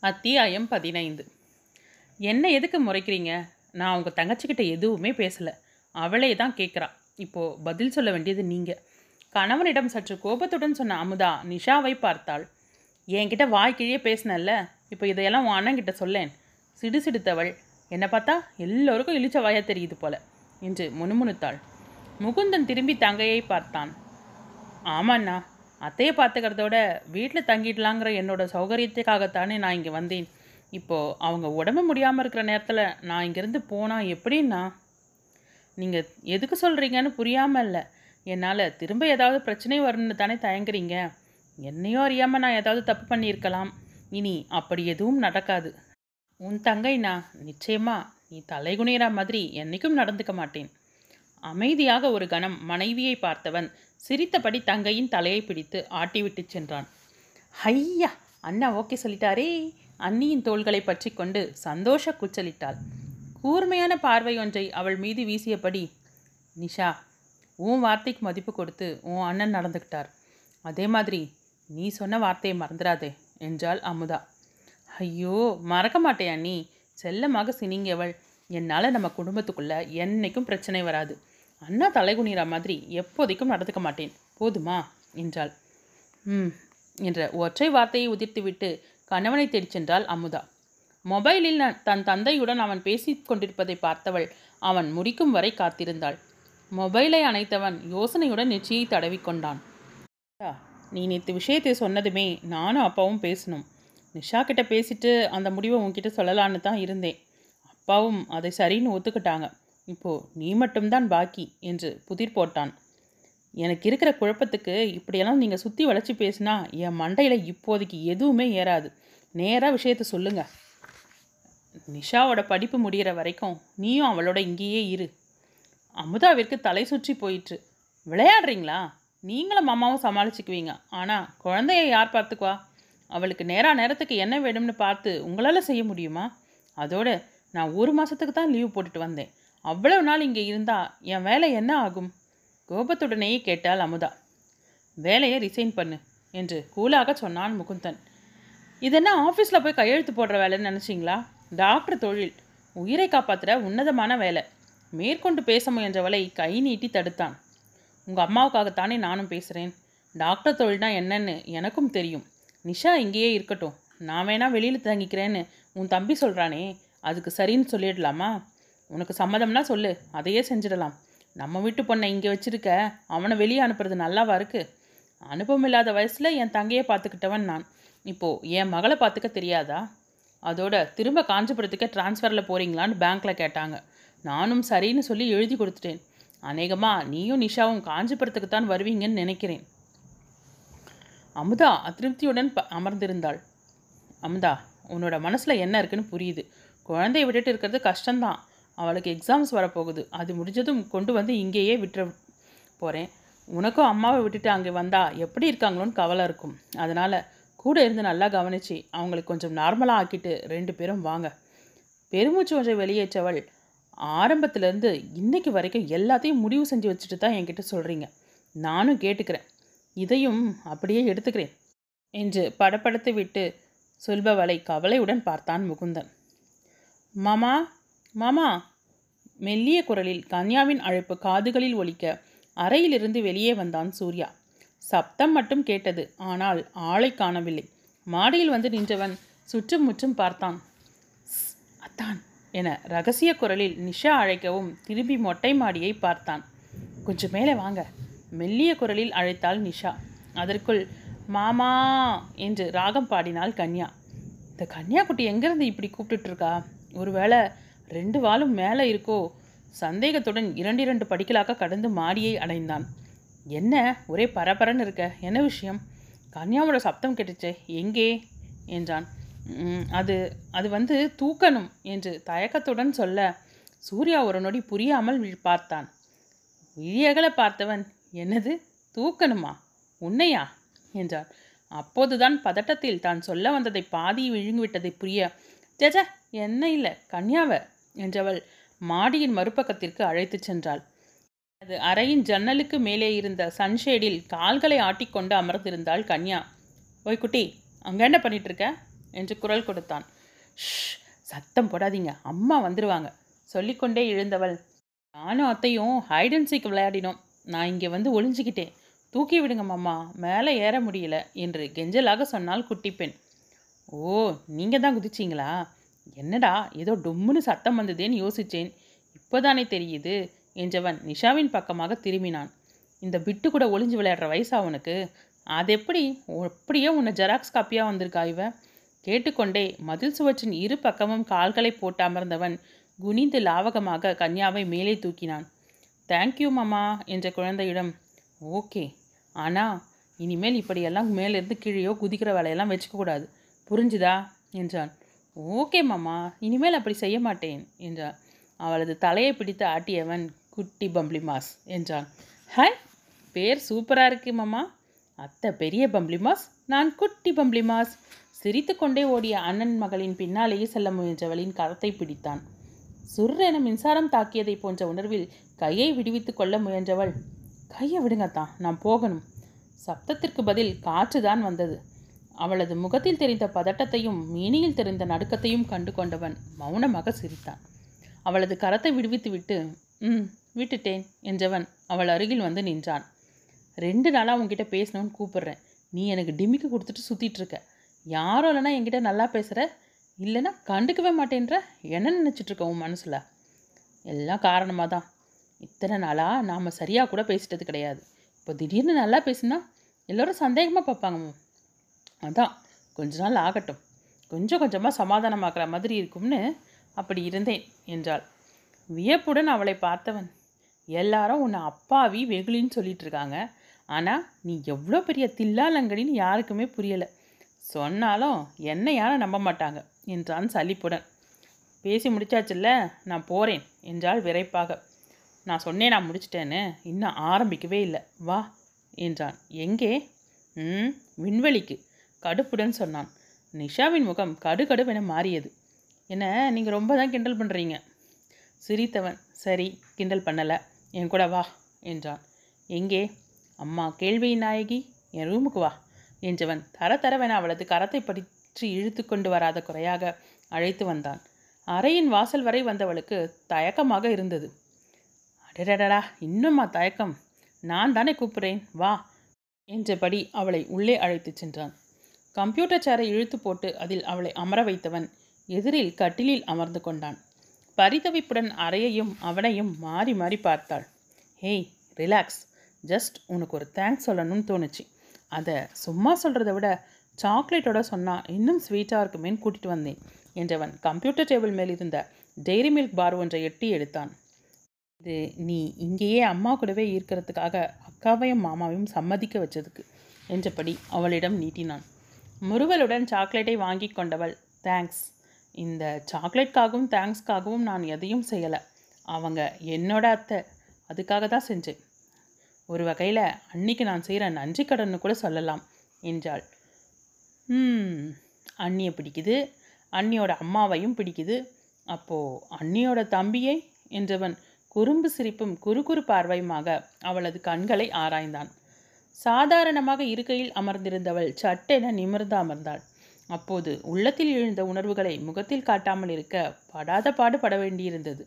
அத்தியாயம் பதினைந்து. என்ன எதுக்கு முறைக்கிறீங்க? நான் உங்கள் தங்கச்சிக்கிட்ட எதுவுமே பேசலை. அவளே தான் கேட்குறா இப்போது பதில் சொல்ல வேண்டியது நீங்கள் கணவனிடம் சற்று கோபத்துடன் சொன்ன அமுதா நிஷாவை பார்த்தாள். என்கிட்ட வாய்க்கிழியே பேசினல்ல. இப்போ இதையெல்லாம் உன் அண்ணங்கிட்ட சொல்லேன். சிடு சிடுத்தவள். என்னை பார்த்தா எல்லோருக்கும் இழிச்ச வாயா தெரியுது போல என்று முணுமுணுத்தாள். முகுந்தன் திரும்பி தங்கையை பார்த்தான். ஆமாண்ணா. அத்தையை பார்த்துக்கிறதோட வீட்டில் தங்கிடலாங்கிற என்னோட சௌகரியத்துக்காகத்தானே நான் இங்கே வந்தேன். இப்போது அவங்க உடம்பு முடியாமல் இருக்கிற நேரத்தில் நான் இங்கேருந்து போனால் எப்படின்னா? நீங்கள் எதுக்கு சொல்கிறீங்கன்னு புரியாமல் இல்லை. என்னால் திரும்ப ஏதாவது பிரச்சனை வரும்னு தானே தயங்குறீங்க. என்னையும் அறியாமல் நான் ஏதாவது தப்பு பண்ணியிருக்கலாம். இனி அப்படி எதுவும் நடக்காது. உன் தங்கைண்ணா நிச்சயமா நீ தலைகுனிகிற மாதிரி என்னைக்கும் நடந்துக்க மாட்டேன். அமைதியாக ஒரு கணம் மனைவியை பார்த்தவன் சிரித்தபடி தங்கையின் தலையை பிடித்து ஆட்டிவிட்டு சென்றான். ஐயா அண்ணா ஓகே சொல்லிட்டாரே. அண்ணியின் தோள்களை பற்றி கொண்டு சந்தோஷ கூச்சலிட்டாள். கூர்மையான பார்வை ஒன்றை அவள் மீது வீசியபடி நிஷா உன் வார்த்தைக்கு மதிப்பு கொடுத்து உன் அண்ணன் நடந்துக்கிட்டார். அதே மாதிரி நீ சொன்ன வார்த்தையை மறந்துடாதே என்றாள் அமுதா. ஐயோ மறக்க மாட்டேயா நீ செல்லமாக சினிங்கியவள். என்னால் நம்ம குடும்பத்துக்குள்ளே என்னைக்கும் பிரச்சனை வராது. அண்ணா தலைகுனிற மாதிரி எப்போதைக்கும் நடந்துக்க மாட்டேன். போதுமா? என்றாள். ம் என்ற ஒற்றை வார்த்தையை உதிர்த்துவிட்டு கணவனை தேடிச் சென்றாள் அமுதா. மொபைலில் தன் தந்தையுடன் அவன் பேசிக் கொண்டிருப்பதை பார்த்தவள் அவன் முடிக்கும் வரை காத்திருந்தாள். மொபைலை அணைத்தவன் யோசனையுடன் நிச்சயை தடவிக்கொண்டான் நீ நேற்று விஷயத்தை சொன்னதுமே நானும் அப்பாவும் பேசணும். நிஷா கிட்ட பேசிட்டு அந்த முடிவை உன்கிட்ட சொல்லலான்னு தான் இருந்தேன். அப்பாவும் அதை சரின்னு ஒத்துக்கிட்டாங்க. இப்போ நீ மட்டும்தான் பாக்கி என்று புதிர் போட்டான். எனக்கு இருக்கிற குழப்பத்துக்கு இப்படியெல்லாம் நீங்கள் சுற்றி வளைச்சி பேசினா என் மண்டையில் இப்போதைக்கு எதுவுமே ஏறாது. நேராக விஷயத்த சொல்லுங்க. நிஷாவோட படிப்பு முடிகிற வரைக்கும் நீயும் அவளோட இங்கேயே இரு. அமுதாவிற்கு தலை சுற்றி போயிட்டு விளையாடுறீங்களா? நீங்களும் அம்மாவும் சமாளிச்சுக்குவீங்க. ஆனால் குழந்தைய யார் பார்த்துக்குவா? அவளுக்கு நேரா நேரத்துக்கு என்ன வேணும்னு பார்த்து உங்களால் செய்ய முடியுமா? அதோடு நான் ஒரு மாதத்துக்கு தான் லீவ் போட்டுட்டு வந்தேன். அவ்வளவு நாள் இங்கே இருந்தால் என் வேலை என்ன ஆகும்? கோபத்துடனேயே கேட்டாள் அமுதா. வேலையை ரிசைன் பண்ணு என்று கூலாக சொன்னான் முகுந்தன். இதென்ன ஆஃபீஸில் போய் கையெழுத்து போடுற வேலைன்னு நினச்சிங்களா? டாக்டர் தொழில். உயிரை காப்பாற்றுற உன்னதமான வேலை. மேற்கொண்டு பேச முயன்றவளை கை நீட்டி தடுத்தான். உங்கள் அம்மாவுக்காகத்தானே நானும் பேசுகிறேன் டாக்டர் தொழில்னா என்னன்னு எனக்கும் தெரியும். நிஷா இங்கேயே இருக்கட்டும். நான் வேணா வெளியில் தங்கிக்கிறேன்னு உன் தம்பி சொல்கிறானே அதுக்கு சரின்னு சொல்லிடலாமா? உனக்கு சம்மதம்னா சொல்லு அதையே செஞ்சிடலாம். நம்ம வீட்டு பொண்ணை இங்கே வச்சுருக்க அவனை வெளியே அனுப்புறது நல்லாவா இருக்கு? அனுபவம் இல்லாத வயசில் என் தங்கையை பார்த்துக்கிட்டவன் நான். இப்போது என் மகளை பார்த்துக்க தெரியாதா? அதோட திரும்ப காஞ்சிபுரத்துக்கு ட்ரான்ஸ்ஃபரில் போகிறீங்களான்னு பேங்க்கில் கேட்டாங்க. நானும் சரின்னு சொல்லி எழுதி கொடுத்துட்டேன். அநேகமாக நீயும் நிஷாவும் காஞ்சிபுரத்துக்கு தான் வருவீங்கன்னு நினைக்கிறேன். அமுதா அதிருப்தியுடன் ப அமர்ந்திருந்தாள். அமுதா உன்னோட மனசில் என்ன இருக்குன்னு புரியுது. குழந்தைய விட்டுட்டு இருக்கிறது கஷ்டம்தான். அவளுக்கு எக்ஸாம்ஸ் வரப்போகுது. அது முடிஞ்சதும் கொண்டு வந்து இங்கேயே விட்டுற போகிறேன் உனக்கும் அம்மாவை விட்டுட்டு அங்கே வந்தால் எப்படி இருக்காங்களோன்னு கவலை இருக்கும். அதனால் கூட இருந்து நல்லா கவனித்து அவங்களுக்கு கொஞ்சம் நார்மலாக ஆக்கிட்டு ரெண்டு பேரும் வாங்க. பெருமூச்சு ஒன்றை வெளியேற்றவள் ஆரம்பத்துலேருந்து இன்னைக்கு வரைக்கும் எல்லாத்தையும் முடிவு செஞ்சு வச்சுட்டு தான் என்கிட்ட சொல்கிறீங்க நானும் கேட்டுக்கிறேன். இதையும் அப்படியே எடுத்துக்கிறேன் என்று படப்படுத்து விட்டு சொல்பவளை கவலையுடன் பார்த்தான் முகுந்தன். மாமா மாமா மெல்லிய குரலில் கன்யாவின் அழைப்பு காதுகளில் ஒலிக்க அறையிலிருந்து வெளியே வந்தான் சூர்யா. சப்தம் மட்டும் கேட்டது ஆனால் ஆளை காணவில்லை. மாடியில் வந்து நின்றவன் சுற்றும் முற்றும் பார்த்தான். அத்தான் என ரகசிய குரலில் நிஷா அழைக்கவும் திரும்பி மொட்டை மாடியை பார்த்தான். கொஞ்சம் மேலே வாங்க மெல்லிய குரலில் அழைத்தாள் நிஷா. அதற்குள் மாமா என்று ராகம் பாடினாள் கன்யா. இந்த கன்யாக்குட்டி எங்கேருந்து இப்படி கூப்பிட்டுட்டு இருக்கா? ஒருவேளை ரெண்டு வாளும் மேலே இருக்கோ? சந்தேகத்துடன் இரண்டு இரண்டு படிக்கலாக கடந்து மாடியை அடைந்தான். என்ன? ஒரே பரபரன்னு இருக்க. என்ன விஷயம்? கன்யாவோட சப்தம் கேட்டுச்சே. எங்கே? என்றான். அது அது வந்து தூக்கணும் என்று தயக்கத்துடன் சொல்ல சூர்யா ஒரு நொடி புரியாமல் பார்த்தான். விழியகலை பார்த்தவன் என்னது? தூக்கணுமா? உன்னையா? என்றான். அப்போதுதான் பதட்டத்தில் தான் சொல்ல வந்ததை பாதி விழுங்கிவிட்டதை புரிய ஜஜ என்ன இல்லை. கன்யாவை என்றவள் மாடியின் மறுபக்கத்திற்கு அழைத்துச் சென்றாள். அது அறையின் ஜன்னலுக்கு மேலே இருந்த சன்ஷேடில் கால்களை ஆட்டிக்கொண்டு அமர்ந்திருந்தாள் கன்யா. ஓய் குட்டி அங்கே என்ன பண்ணிட்டு இருக்க என்று குரல் கொடுத்தான். ஷ் சத்தம் போடாதீங்க அம்மா வந்துடுவாங்க சொல்லிக்கொண்டே எழுந்தவள். நானும் அத்தையும் ஹைட் அண்ட் சீக் விளையாடினோம். நான் இங்கே வந்து ஒளிஞ்சிக்கிட்டேன். தூக்கி விடுங்க மாமா மேலே ஏற முடியல என்று கெஞ்சலாக சொன்னால் குட்டி பெண். ஓ நீங்கள் தான் குதிச்சிங்களா? என்னடா ஏதோ டொம்முன்னு சத்தம் வந்ததேன்னு யோசித்தேன் இப்போதானே தெரியுது என்றவன் நிஷாவின் பக்கமாக திரும்பினான். இந்த பிட்டு கூட ஒளிஞ்சு விளையாடுற வயசா உனக்கு? அது எப்படி அப்படியே உன்னை ஜெராக்ஸ் காப்பியாக வந்திருக்கா இவ? கேட்டுக்கொண்டே மதில் சுவற்றின் இரு பக்கமும் கால்களை போட்டு அமர்ந்தவன் குனிந்து லாவகமாக கன்யாவை மேலே தூக்கினான். தேங்க்யூ மாமா என்ற குழந்தையிடம். ஓகே. ஆனால் இனிமேல் இப்படியெல்லாம் மேலேருந்து கீழேயோ குதிக்கிற வேலையெல்லாம் வச்சுக்கக்கூடாது. புரிஞ்சுதா? என்றான். ஓகே மாமா இனிமேல் அப்படி செய்ய மாட்டேன் என்றான் அவளது தலையை பிடித்து ஆட்டியவன் குட்டி பம்ப்ளிமாஸ் என்றான். ஹாய் பேர் சூப்பராக இருக்கு மாமா. அத்தை பெரிய பம்ப்ளிமாஸ் நான் குட்டி பம்ப்ளிமாஸ். சிரித்துக்கொண்டே ஓடிய அண்ணன் மகளின் பின்னாலேயே செல்ல முயன்றவளின் கரத்தை பிடித்தான். சுர்ரென மின்சாரம் தாக்கியதை போன்ற உணர்வில் கையை விடுவித்து கொள்ள முயன்றவள் கையை விடுங்கத்தான் நான் போகணும். சப்தத்திற்கு பதில் காற்று தான் வந்தது. அவளது முகத்தில் தெரிந்த பதட்டத்தையும் மேனியில் தெரிந்த நடுக்கத்தையும் கண்டு கொண்டவன் மௌனமாக சிரித்தான். அவளது கரத்தை விடுவித்துவிட்டு ம் விட்டுட்டேன் என்றவன் அவள் அருகில் வந்து நின்றான். ரெண்டு நாளாக உன்கிட்ட பேசணும்னு கூப்பிடுறேன். நீ எனக்கு டிமிக்கு கொடுத்துட்டு சுற்றிட்டு இருக்க. யாரும் இல்லைனா என்கிட்ட நல்லா பேசுகிற இல்லைன்னா கண்டுக்கவே மாட்டேன்ற. என்ன நினச்சிட்டு இருக்க உன் மனசில்? எல்லாம் காரணமாக தான் இத்தனை நாளாக நாம் சரியாக கூட பேசிட்டது கிடையாது. இப்போ திடீர்னு நல்லா பேசினா எல்லோரும் சந்தேகமாக பார்ப்பாங்க அதான் கொஞ்ச நாள் ஆகட்டும். கொஞ்சம் கொஞ்சமாக சமாதானமாக்குற மாதிரி இருக்கும்னு அப்படி இருந்தேன் என்றாள். வியப்புடன் அவளை பார்த்தவன் எல்லாரும் உன்னை அப்பாவி வெகுளின்னு சொல்லிட்டு இருக்காங்க ஆனால் நீ எவ்வளோ பெரிய தில்லாலங்கடின்னு யாருக்குமே புரியலை. சொன்னாலும் என்னை யாரும் நம்ப மாட்டாங்க என்றான் சலிப்புடன். பேசி முடிச்சாச்சுல்ல நான் போகிறேன் என்றாள் விரைப்பாக. நான் சொன்னேன் நான் முடிச்சிட்டேன்னு இன்னும் ஆரம்பிக்கவே இல்லை. வா என்றான். எங்கே? ம் விண்வெளிக்கு. கடுப்புடன் சொன்னான். நிஷாவின் முகம் கடுகடுவென மாறியது. என்ன நீங்கள் ரொம்ப தான் கிண்டல் பண்ணுறீங்க சிரித்தவன் சரி கிண்டல் பண்ணலை. என் கூட வா என்றான். எங்கே? அம்மா கேள்வி நாயகி என் ரூமுக்கு வா என்றவன் தர தரவென அவளது கரத்தை பற்றி இழுத்து கொண்டு வராத குறையாக அழைத்து வந்தான். அறையின் வாசல் வரை வந்தவளுக்கு தயக்கமாக இருந்தது. அடடடடா இன்னும்மா தயக்கம்? நான் தானே கூப்பிட்றேன் வா என்றபடி அவளை உள்ளே அழைத்துச் சென்றான். கம்ப்யூட்டர் சேரை இழுத்து போட்டு அதில் அவளை அமர வைத்தவன் எதிரில் கட்டிலில் அமர்ந்து கொண்டான். பரிதவிப்புடன் அறையையும் அவனையும் மாறி மாறி பார்த்தாள். Hey relax. ஜஸ்ட் உனக்கு ஒரு தேங்க்ஸ் சொல்லணும்னு தோணுச்சு. அதை சும்மா சொல்கிறத விட சாக்லேட்டோட சொன்னால் இன்னும் ஸ்வீட்டாக இருக்குமேன்னு கூட்டிகிட்டு வந்தேன் என்றவன் கம்ப்யூட்டர் டேபிள் மேல் இருந்த டெய்ரி மில்க் பார் ஒன்றை எட்டி எடுத்தான். இது நீ இங்கேயே அம்மா கூடவே இருக்கிறதுக்காக அக்காவையும் மாமாவையும் சம்மதிக்க வச்சதுக்கு என்றபடி அவளிடம் நீட்டினான். முறுவலுடன் சாக்லேட்டை வாங்கி கொண்டவள். தேங்க்ஸ் இந்த சாக்லேட்காகவும் தேங்க்ஸ்க்காகவும் நான் எதையும் செய்யலை. அவங்க என்னோட அத்தை. அதுக்காக தான் செஞ்சேன். ஒரு வகையில் அன்னிக்கு நான் செய்கிற நன்றி கடன்னு கூட சொல்லலாம் என்றாள். அண்ணியை பிடிக்குது. அண்ணியோட அம்மாவையும் பிடிக்குது. அப்போது அண்ணியோட தம்பியை? என்றவன் குறும்பு சிரிப்பும் குறுகுறு பார்வையுமாக அவளது கண்களை ஆராய்ந்தான். சாதாரணமாக இருக்கையில் அமர்ந்திருந்தவள் சட்டென நிமிர்ந்து அமர்ந்தாள். அப்போது உள்ளத்தில் எழுந்த உணர்வுகளை முகத்தில் காட்டாமல் இருக்க படாத பாடு பட வேண்டியிருந்தது.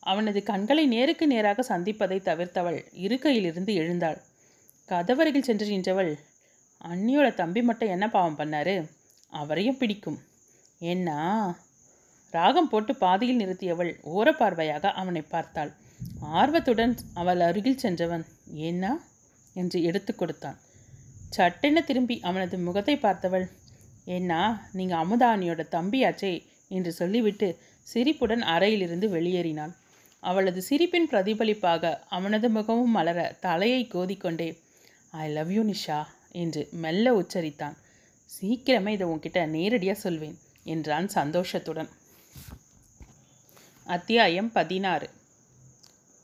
அவனது கண்களை நேருக்கு நேராக சந்திப்பதை தவிர்த்தவள் இருக்கையிலிருந்து எழுந்தாள். கதவருகில் சென்று நின்றவள் அண்ணியோட தம்பி மட்டும் என்ன பாவம் பண்ணாரு? அவரையும் பிடிக்கும். ஏன்னா? ராகம் போட்டு பாதியில் நிறுத்தியவள் ஓரப்பார்வையாக அவனை பார்த்தாள். ஆர்வத்துடன் அவள் அருகில் சென்றவன் ஏன்னா? என்று எடுத்து கொடுத்தான். சட்டென திரும்பி அவனது முகத்தை பார்த்தவள் ஏன்னா நீங்கள் அமுதானியோட தம்பியாச்சே என்று சொல்லிவிட்டு சிரிப்புடன் அறையிலிருந்து வெளியேறினாள். அவளது சிரிப்பின் பிரதிபலிப்பாக அவனது முகமும் மலர தலையை கோதிக்கொண்டே ஐ லவ் யூ நிஷா என்று மெல்ல உச்சரித்தான். சீக்கிரமே இதை உன்கிட்ட நேரடியாக சொல்வேன் என்றான் சந்தோஷத்துடன். அத்தியாயம் பதினாறு.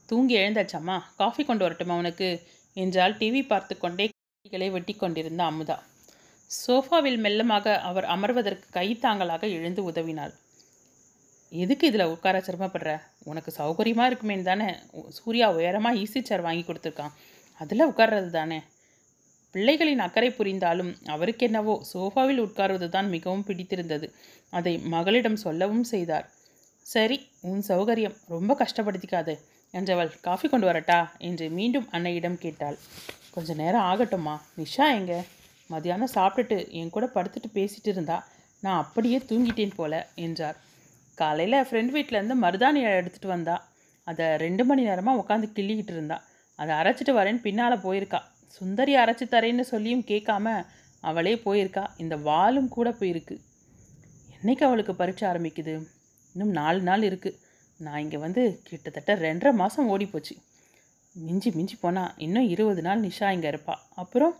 தூங்கி எழுந்தாச்சம்மா? காஃபி கொண்டு வரட்டுமா உனக்கு? என்றால் டிவி பார்த்து கொண்டே கைகளை வெட்டி கொண்டிருந்த அமுதா. சோஃபாவில் மெல்லமாக அவர் அமர்வதற்கு கை எழுந்து உதவினாள். எதுக்கு இதில் உட்கார சிரமப்படுற? உனக்கு சௌகரியமாக இருக்குமேன்னு தானே சூர்யா உயரமாக ஈசி சேர் வாங்கி கொடுத்துருக்கான். அதில் உட்கார்றது தானே? பிள்ளைகளின் அக்கறை புரிந்தாலும் அவருக்கென்னவோ சோஃபாவில் உட்காருவது தான் மிகவும் பிடித்திருந்தது. அதை மகளிடம் சொல்லவும் செய்தார். சரி உன் சௌகரியம். ரொம்ப கஷ்டப்படுத்திக்காது. என்றவள் காஃபி கொண்டு வரட்டா? என்று மீண்டும் அன்னையிடம் கேட்டாள். கொஞ்ச நேரம் ஆகட்டும்மா. நிஷா எங்க? மதியானம் சாப்பிட்டுட்டு என் கூட படுத்துட்டு பேசிட்டு இருந்தா நான் அப்படியே தூங்கிட்டேன் போல என்றார். காலையில் ஃப்ரெண்ட் வீட்டிலேருந்து மருதாணி எடுத்துகிட்டு வந்தா அதை ரெண்டு மணி நேரமாக உட்காந்து கிள்ளிக்கிட்டு இருந்தா அதை அரைச்சிட்டு வரேன்னு பின்னால் போயிருக்கா. சுந்தரி அரைச்சி தரேன்னு சொல்லியும் கேட்காம அவளே போயிருக்கா. இந்த வாலும் கூட போயிருக்கு. என்னைக்கு அவளுக்கு பரீட்சை ஆரம்பிக்குது? இன்னும் நாலு நாள் இருக்குது நான் இங்கே வந்து கிட்டத்தட்ட ரெண்டரை மாதம் ஓடி போச்சு மிஞ்சி மிஞ்சி போனால் இன்னும் இருபது நாள் நிஷா இங்கே இருப்பா. அப்புறம்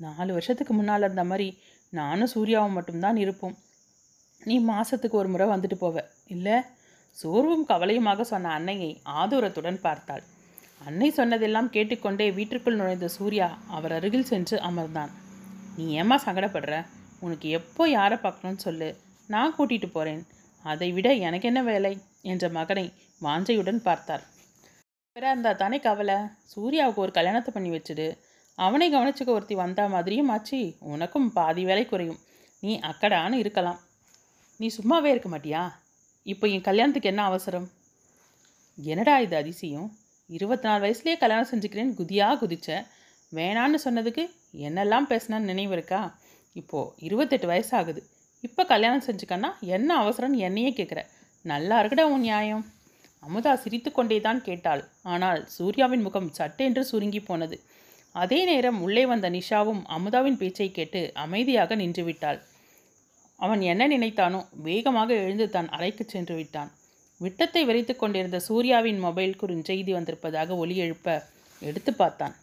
நாலு வருஷத்துக்கு முன்னால் இருந்த மாதிரி நானும் சூர்யாவும் மட்டும்தான் இருப்போம். நீ மாதத்துக்கு ஒரு முறை வந்துட்டு போவ. இல்லை சோர்வும் கவலையுமாக சொன்ன அன்னையை ஆதூரத்துடன் பார்த்தாள். அன்னை சொன்னதெல்லாம் கேட்டுக்கொண்டே வீட்டிற்குள் நுழைந்த சூர்யா அவர் அருகில் சென்று அமர்ந்தான். நீ ஏம்மா சங்கடப்படுற? உனக்கு எப்போ யாரை பார்க்கணும்னு சொல்லு. நான் கூட்டிகிட்டு போகிறேன் அதை விட எனக்கு என்ன வேலை? என்ற மகனை வாஞ்சையுடன் பார்த்தார் வேற இருந்தா தானே கவலை? சூர்யாவுக்கு ஒரு கல்யாணத்தை பண்ணி வச்சுடு. அவனை கவனிச்சுக்க ஒருத்தி வந்தா மாதிரியும் ஆச்சு. உனக்கும் பாதி வேலை குறையும். நீ அக்கடான்னு இருக்கலாம். நீ சும்மாவே இருக்க மாட்டியா? இப்போ என் கல்யாணத்துக்கு என்ன அவசரம்? என்னடா இது அதிசயம்? இருபத்தி நாலு வயசுலேயே கல்யாணம் செஞ்சுக்கிறேன்னு குதியாக குதிச்ச? வேணான்னு சொன்னதுக்கு என்னெல்லாம் பேசினான்னு நினைவு இருக்கா? இப்போது இருபத்தெட்டு வயசு ஆகுது. இப்போ கல்யாணம் செஞ்சுக்கன்னா என்ன அவசரம்னு என்னையே கேட்குற நல்லா இருக்குடா உன் நியாயம். அமுதா சிரித்து கொண்டே தான் கேட்டாள். ஆனால் சூர்யாவின் முகம் சட்டென்று சுருங்கி போனது. அதே நேரம் உள்ளே வந்த நிஷாவும் அமுதாவின் பேச்சை கேட்டு அமைதியாக நின்றுவிட்டாள். அவன் என்ன நினைத்தானோ வேகமாக எழுந்து தான் அறைக்கு சென்று விட்டான். விட்டத்தை விரைத்து கொண்டிருந்த சூர்யாவின் மொபைல் குறுஞ்செய்தி வந்திருப்பதாக ஒலி எழுப்ப எடுத்து பார்த்தான்.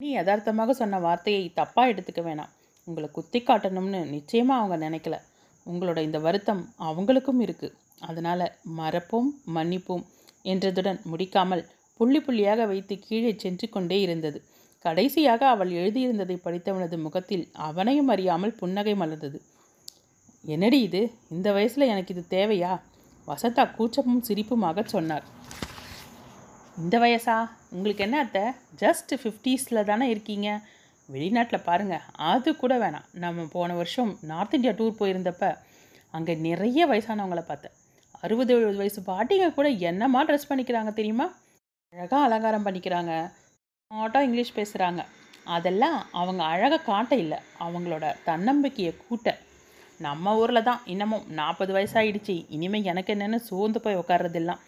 நீ யதார்த்தமாக சொன்ன வார்த்தையை தப்பாக எடுத்துக்க வேணாம். உங்களை குத்தி காட்டணும்னு நிச்சயமாக அவங்க நினைக்கல. உங்களோட இந்த வருத்தம் அவங்களுக்கும் இருக்குது அதனால் மறப்போம் மன்னிப்போம் என்றதுடன் முடிக்காமல் புள்ளி புள்ளியாக வைத்து கீழே சென்று கொண்டே இருந்தது. கடைசியாக அவள் எழுதியிருந்ததை படித்தவனது முகத்தில் அவனையும் அறியாமல் புன்னகை மலர்ந்தது. என்னடி இது? இந்த வயசில் எனக்கு இது தேவையா? வசந்தா கூச்சமும் சிரிப்புமாக சொன்னார் இந்த வயசா? உங்களுக்கு என்ன அத்தை? ஜஸ்ட் ஃபிஃப்டீஸில் தானே இருக்கீங்க? வெளிநாட்டில் பாருங்கள் அது கூட வேணாம். நம்ம போன வருஷம் நார்த் இந்தியா டூர் போயிருந்தப்ப அங்கே நிறைய வயசானவங்களை பார்த்தேன். அறுபது எழுபது வயசு பாட்டிங்க கூட என்னம்மா ட்ரெஸ் பண்ணிக்கிறாங்க தெரியுமா? அழகாக அலங்காரம் பண்ணிக்கிறாங்க. ஸ்மார்ட்டாக இங்கிலீஷ் பேசுகிறாங்க அதெல்லாம் அவங்க அழகாக காட்ட இல்லை. அவங்களோட தன்னம்பிக்கையை கூட்ட. நம்ம ஊரில் தான் இன்னமும் நாற்பது வயசாயிடுச்சு. இனிமேல் எனக்கு என்னென்னு சோர்ந்து போய் உட்கார்றதெல்லாம்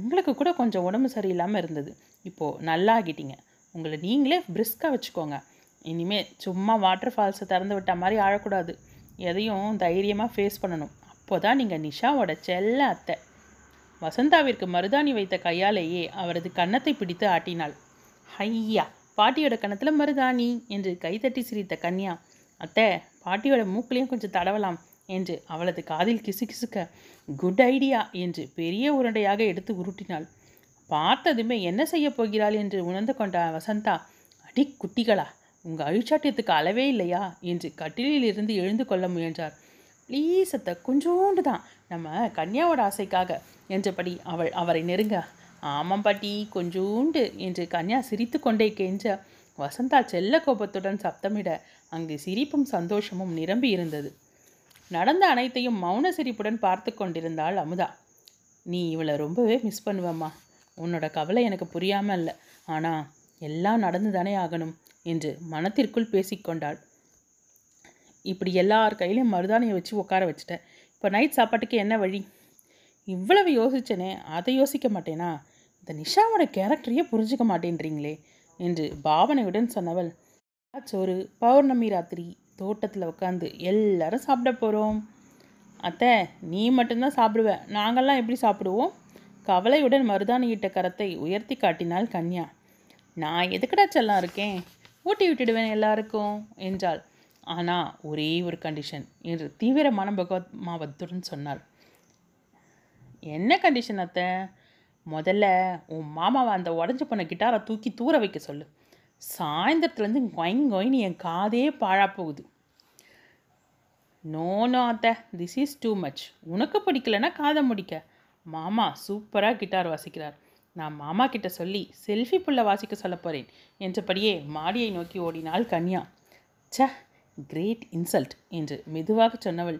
உங்களுக்கு கூட கொஞ்சம் உடம்பு சரியில்லாமல் இருந்தது. இப்போது நல்லா ஆகிட்டீங்க உங்களை நீங்களே பிரிஸ்காக வச்சுக்கோங்க. இனிமேல் சும்மா வாட்டர் ஃபால்ஸை திறந்து விட்ட மாதிரி ஆழக்கூடாது. எதையும் தைரியமாக ஃபேஸ் பண்ணணும். அப்போதான் நீங்கள் நிஷாவோட செல்ல அத்தை. வசந்தாவிற்கு மருதாணி வைத்த கையாலேயே அவரது கன்னத்தை பிடித்து ஆட்டினாள். ஐயா பாட்டியோட கன்னத்தில் மருதாணி என்று கைதட்டி சிரித்த கன்யா அத்தை பாட்டியோட மூக்குலையும் கொஞ்சம் தடவலாம் என்று அவளது காதில் கிசுகிசுக்க குட் ஐடியா என்று பெரிய உருண்டையாக எடுத்து உருட்டினாள். பார்த்ததுமே என்ன செய்ய போகிறாள் என்று உணர்ந்து கொண்ட வசந்தா அடி குட்டிகளா உங்கள் அழிச்சாட்டியத்துக்கு அளவே இல்லையா? என்று கட்டிலில் இருந்து எழுந்து கொள்ள முயன்றார். ப்ளீஸ் அத்தை கொஞ்சோண்டு தான். நம்ம கன்யாவோட ஆசைக்காக. என்றபடி அவள் அவரை நெருங்க ஆமாம் பாட்டி கொஞ்சோண்டு என்று கன்யா சிரித்து கொண்டே கெஞ்ச வசந்தா செல்ல கோபத்துடன் சப்தமிட அங்கு சிரிப்பும் சந்தோஷமும் நிரம்பி இருந்தது. நடந்த அனைத்தையும் மௌன சிரிப்புடன் பார்த்து கொண்டிருந்தாள் அமுதா. நீ இவளை ரொம்பவே மிஸ் பண்ணுவம்மா. உன்னோட கவலை எனக்கு புரியாமல் இல்லை ஆனால் எல்லாம் நடந்து தானே ஆகணும் என்று மனத்திற்குள் பேசிக்கொண்டாள் இப்படி எல்லார் கையிலையும் மருதாணியை வச்சு உட்கார வச்சுட்டேன். இப்போ நைட் சாப்பாட்டுக்கு என்ன வழி? இவ்வளவு யோசிச்சனே அதை யோசிக்க மாட்டேனா? இந்த நிஷாவோட கேரக்டரையே புரிஞ்சுக்க மாட்டேன்றீங்களே என்று பாவனையுடன் சொன்னவள். சோறு பௌர்ணமி ராத்திரி தோட்டத்தில் உட்காந்து எல்லாரும் சாப்பிட போகிறோம் அத்தை நீ மட்டும்தான் சாப்பிடுவ நாங்கள்லாம் எப்படி சாப்பிடுவோம்? கவலையுடன் மருதாணியிட்ட கரத்தை உயர்த்தி காட்டினாள் கன்யா. நான் எதுக்கடா செல்லாம் இருக்கேன்? ஊட்டி விட்டுடுவேன் எல்லாருக்கும் என்றாள். ஆனால் ஒரே ஒரு கண்டிஷன் என்று தீவிரமான பகவத்மாவத்துடன் சொன்னாள் என்ன கண்டிஷன் அத்தை? முதல்ல உன் மாமாவை அந்த உடஞ்சி போன கிட்டாரை தூக்கி தூர வைக்க சொல்லு. சாயந்தரத்துலேருந்து கொயின் கொயின்னு என் காதே பாழா போகுது. நோ நோ அத்தை. திஸ் இஸ் டூ மச் உனக்கு பிடிக்கலன்னா காதை முடிக்க. மாமா சூப்பராக கிட்டார் வாசிக்கிறார். நான் மாமா கிட்ட சொல்லி செல்ஃபி புள்ள வாசிக்க சொல்ல போகிறேன் என்றபடியே மாடியை நோக்கி ஓடினாள் கன்யா. ச்சே கிரேட் இன்சல்ட் என்று மெதுவாக சொன்னவள்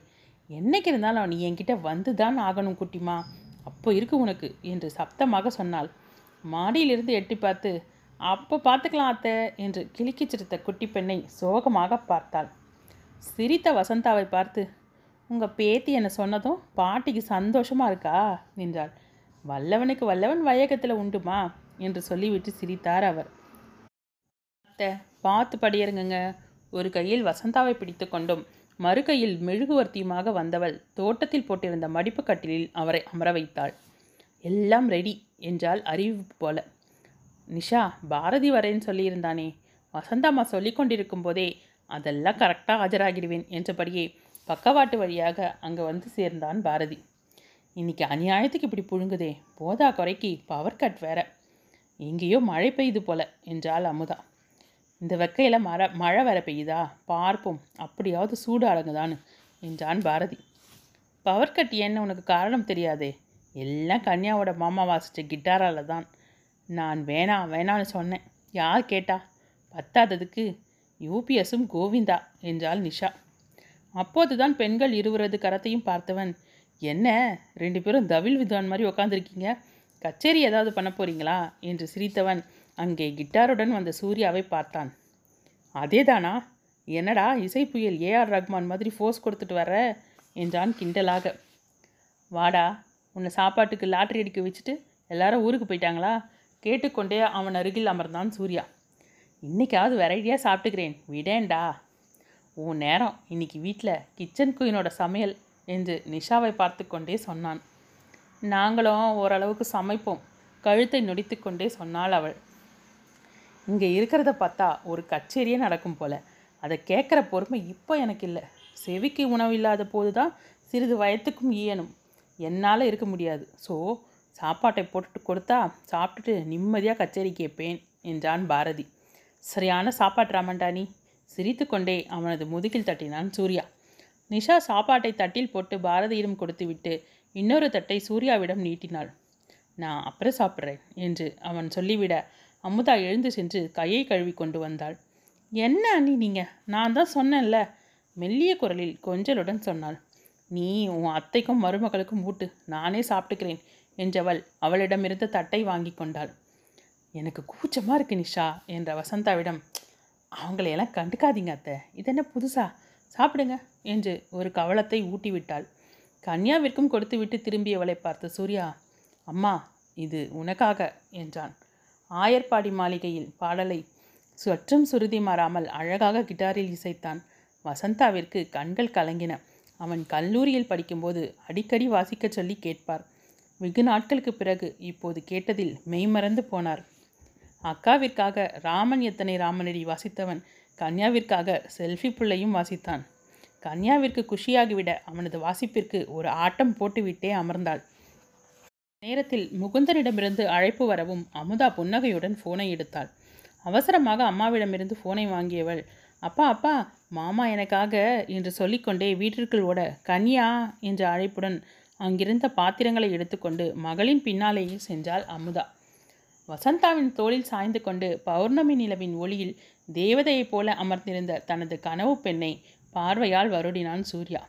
என்னைக்கு இருந்தாலும் நீ என்கிட்ட வந்து தான் ஆகணும் குட்டிமா அப்போ இருக்கு உனக்கு என்று சப்தமாக சொன்னாள். மாடியிலிருந்து எட்டி பார்த்து அப்போ பார்த்துக்கலாம் அத்தை என்று கிளிக்கிச் சிரித்த குட்டி பெண்ணை சோகமாக பார்த்தாள். சிரித்த வசந்தாவை பார்த்து உங்கள் பேத்தி என்ன சொன்னதும் பாட்டிக்கு சந்தோஷமாக இருக்கா? என்றாள். வல்லவனுக்கு வல்லவன் வையகத்தில் உண்டுமா? என்று சொல்லிவிட்டு சிரித்தார் அவர். அத்தை பார்த்து படியருங்க ஒரு கையில் வசந்தாவை பிடித்து கொண்டும் மறு கையில் மெழுகுவர்த்தியுமாக வந்தவள் தோட்டத்தில் போட்டிருந்த மடிப்பு கட்டிலில் அவரை அமர வைத்தாள். எல்லாம் ரெடி என்றால் அறிவிப்பு போல. நிஷா பாரதி வரேன்னு சொல்லியிருந்தானே. வசந்தாம்மா சொல்லி கொண்டிருக்கும் போதே அதெல்லாம் கரெக்டாக ஆஜராகிடுவேன் என்றபடியே பக்கவாட்டு வழியாக அங்கே வந்து சேர்ந்தான் பாரதி. இன்னைக்கு அநியாயத்துக்கு இப்படி புழுங்குதே. போதா குறைக்கு பவர் கட் வேற. எங்கேயோ மழை பெய்யுது போல என்றாள் அமுதா. இந்த வெக்கையில் மர மழை வேற பெய்யுதா? பார்ப்போம். அப்படியாவது சூடு அடங்குதான்னு என்றான் பாரதி. பவர் கட் ஏன்னு உனக்கு காரணம் தெரியாதே? எல்லாம் கன்யாவோட மாமா வாசித்த கிட்டாரால தான். நான் வேணாம் வேணான்னு சொன்னேன். யார் கேட்டா? பத்தாததுக்கு யூபிஎஸும் கோவிந்தா என்றாள் நிஷா. அப்போது தான் பெண்கள் இருவரது கரத்தையும் பார்த்தவன் என்ன? ரெண்டு பேரும் தவில் வித்வான் மாதிரி உக்காந்துருக்கீங்க? கச்சேரி ஏதாவது பண்ண போறீங்களா? என்று சிரித்தவன் அங்கே கிட்டாருடன் வந்த சூர்யாவை பார்த்தான். அதேதானா? என்னடா இசை புயல் ஏஆர் ரஹ்மான் மாதிரி ஃபோர்ஸ் கொடுத்துட்டு வர என்றான் கிண்டலாக. வாடா உன்னை சாப்பாட்டுக்கு லாட்ரி அடிக்க வச்சுட்டு எல்லாரும் ஊருக்கு போயிட்டாங்களா? கேட்டுக்கொண்டே அவன் அருகில் அமர்ந்தான் சூர்யா. இன்றைக்காவது வெரைட்டியாக சாப்பிட்டுக்கிறேன் விடேன்டா. உன் நேரம் இன்னைக்கு வீட்டில் கிச்சன் குயினோட சமையல் என்று நிஷாவை பார்த்து கொண்டே சொன்னான். நாங்களும் ஓரளவுக்கு சமைப்போம் கழுத்தை நொடித்து கொண்டே சொன்னாள் அவள். இங்கே இருக்கிறத பார்த்தா ஒரு கச்சேரியே நடக்கும் போல. அதை கேட்குற பொறுமை இப்போ எனக்கு இல்லை. செவிக்கு உணவு இல்லாத போது தான் சிறிது வயத்துக்கும் ஈயனும் என்னால் இருக்க முடியாது. ஸோ சாப்பாட்டை போட்டுட்டு கொடுத்தா சாப்பிட்டுட்டு நிம்மதியாக கச்சேரி கேட்பேன் என்றான் பாரதி. சரியான சாப்பாட்டு ராமன்டா நீ. சிரித்துக்கொண்டே அவனது முதுகில் தட்டினான் சூர்யா. நிஷா சாப்பாட்டை தட்டில் போட்டு பாரதியிடம் கொடுத்துவிட்டு இன்னொரு தட்டை சூர்யாவிடம் நீட்டினாள். நான் அப்புறம் சாப்பிட்றேன் என்று அவன் சொல்லிவிட அமுதா எழுந்து சென்று கையை கழுவி கொண்டு வந்தாள். என்ன அண்ணி நீங்கள் நான் தான் சொன்னேன்ல. மெல்லிய குரலில் கொஞ்சலுடன் சொன்னாள். நீ உன் அத்தைக்கும் மருமகளுக்கும் ஊட்டு. நானே சாப்பிட்டுக்கிறேன் என்றவள் அவளிடமிருந்து தட்டை வாங்கி கொண்டாள். எனக்கு கூச்சமாக இருக்கு நிஷா என்ற வசந்தாவிடம். அவங்களையெல்லாம் கண்டுக்காதீங்க அத்தை. இதென்ன புதுசா? சாப்பிடுங்க என்று ஒரு கவளத்தை ஊட்டிவிட்டாள். கன்யாவிற்கும் கன்யாவிற்கும் கொடுத்துவிட்டு திரும்பியவளை பார்த்த சூர்யா அம்மா இது உனக்காக என்றான். ஆயர்பாடி மாளிகையில் பாடலை சற்றும் சுருதி மாறாமல் அழகாக கிட்டாரில் இசைத்தான். வசந்தாவிற்கு கண்கள் கலங்கின. அவன் கல்லூரியில் படிக்கும்போது அடிக்கடி வாசிக்கச் சொல்லி கேட்பார். வெகு நாட்களுக்கு பிறகு இப்போது கேட்டதில் மெய்மறந்து போனார். அக்காவிற்காக ராமன் எத்தனை ராமனடி வாசித்தவன்? கன்யாவிற்காக செல்ஃபி புள்ளையும் வாசித்தான். கன்யாவிற்கு குஷியாகிவிட அவனது வாசிப்பிற்கு ஒரு ஆட்டம் போட்டுவிட்டே அமர்ந்தாள். நேரத்தில் முகுந்தனிடமிருந்து அழைப்பு வரவும் அமுதா புன்னகையுடன் ஃபோனை எடுத்தாள். அவசரமாக அம்மாவிடமிருந்து ஃபோனை வாங்கியவள் அப்பா அப்பா மாமா எனக்காக என்று சொல்லிக்கொண்டே வீட்டிற்குள் ஓட கன்யா என்ற அழைப்புடன் அங்கிருந்த பாத்திரங்களை எடுத்துக்கொண்டு மகளின் பின்னாலேயே சென்றாள் அமுதா. வசந்தாவின் தோளில் சாய்ந்து கொண்டு பௌர்ணமி நிலவின் ஒளியில் தேவதையைப் போல அமர்ந்திருந்த தனது கனவு பெண்ணை பார்வையால் வருடினான் சூர்யா.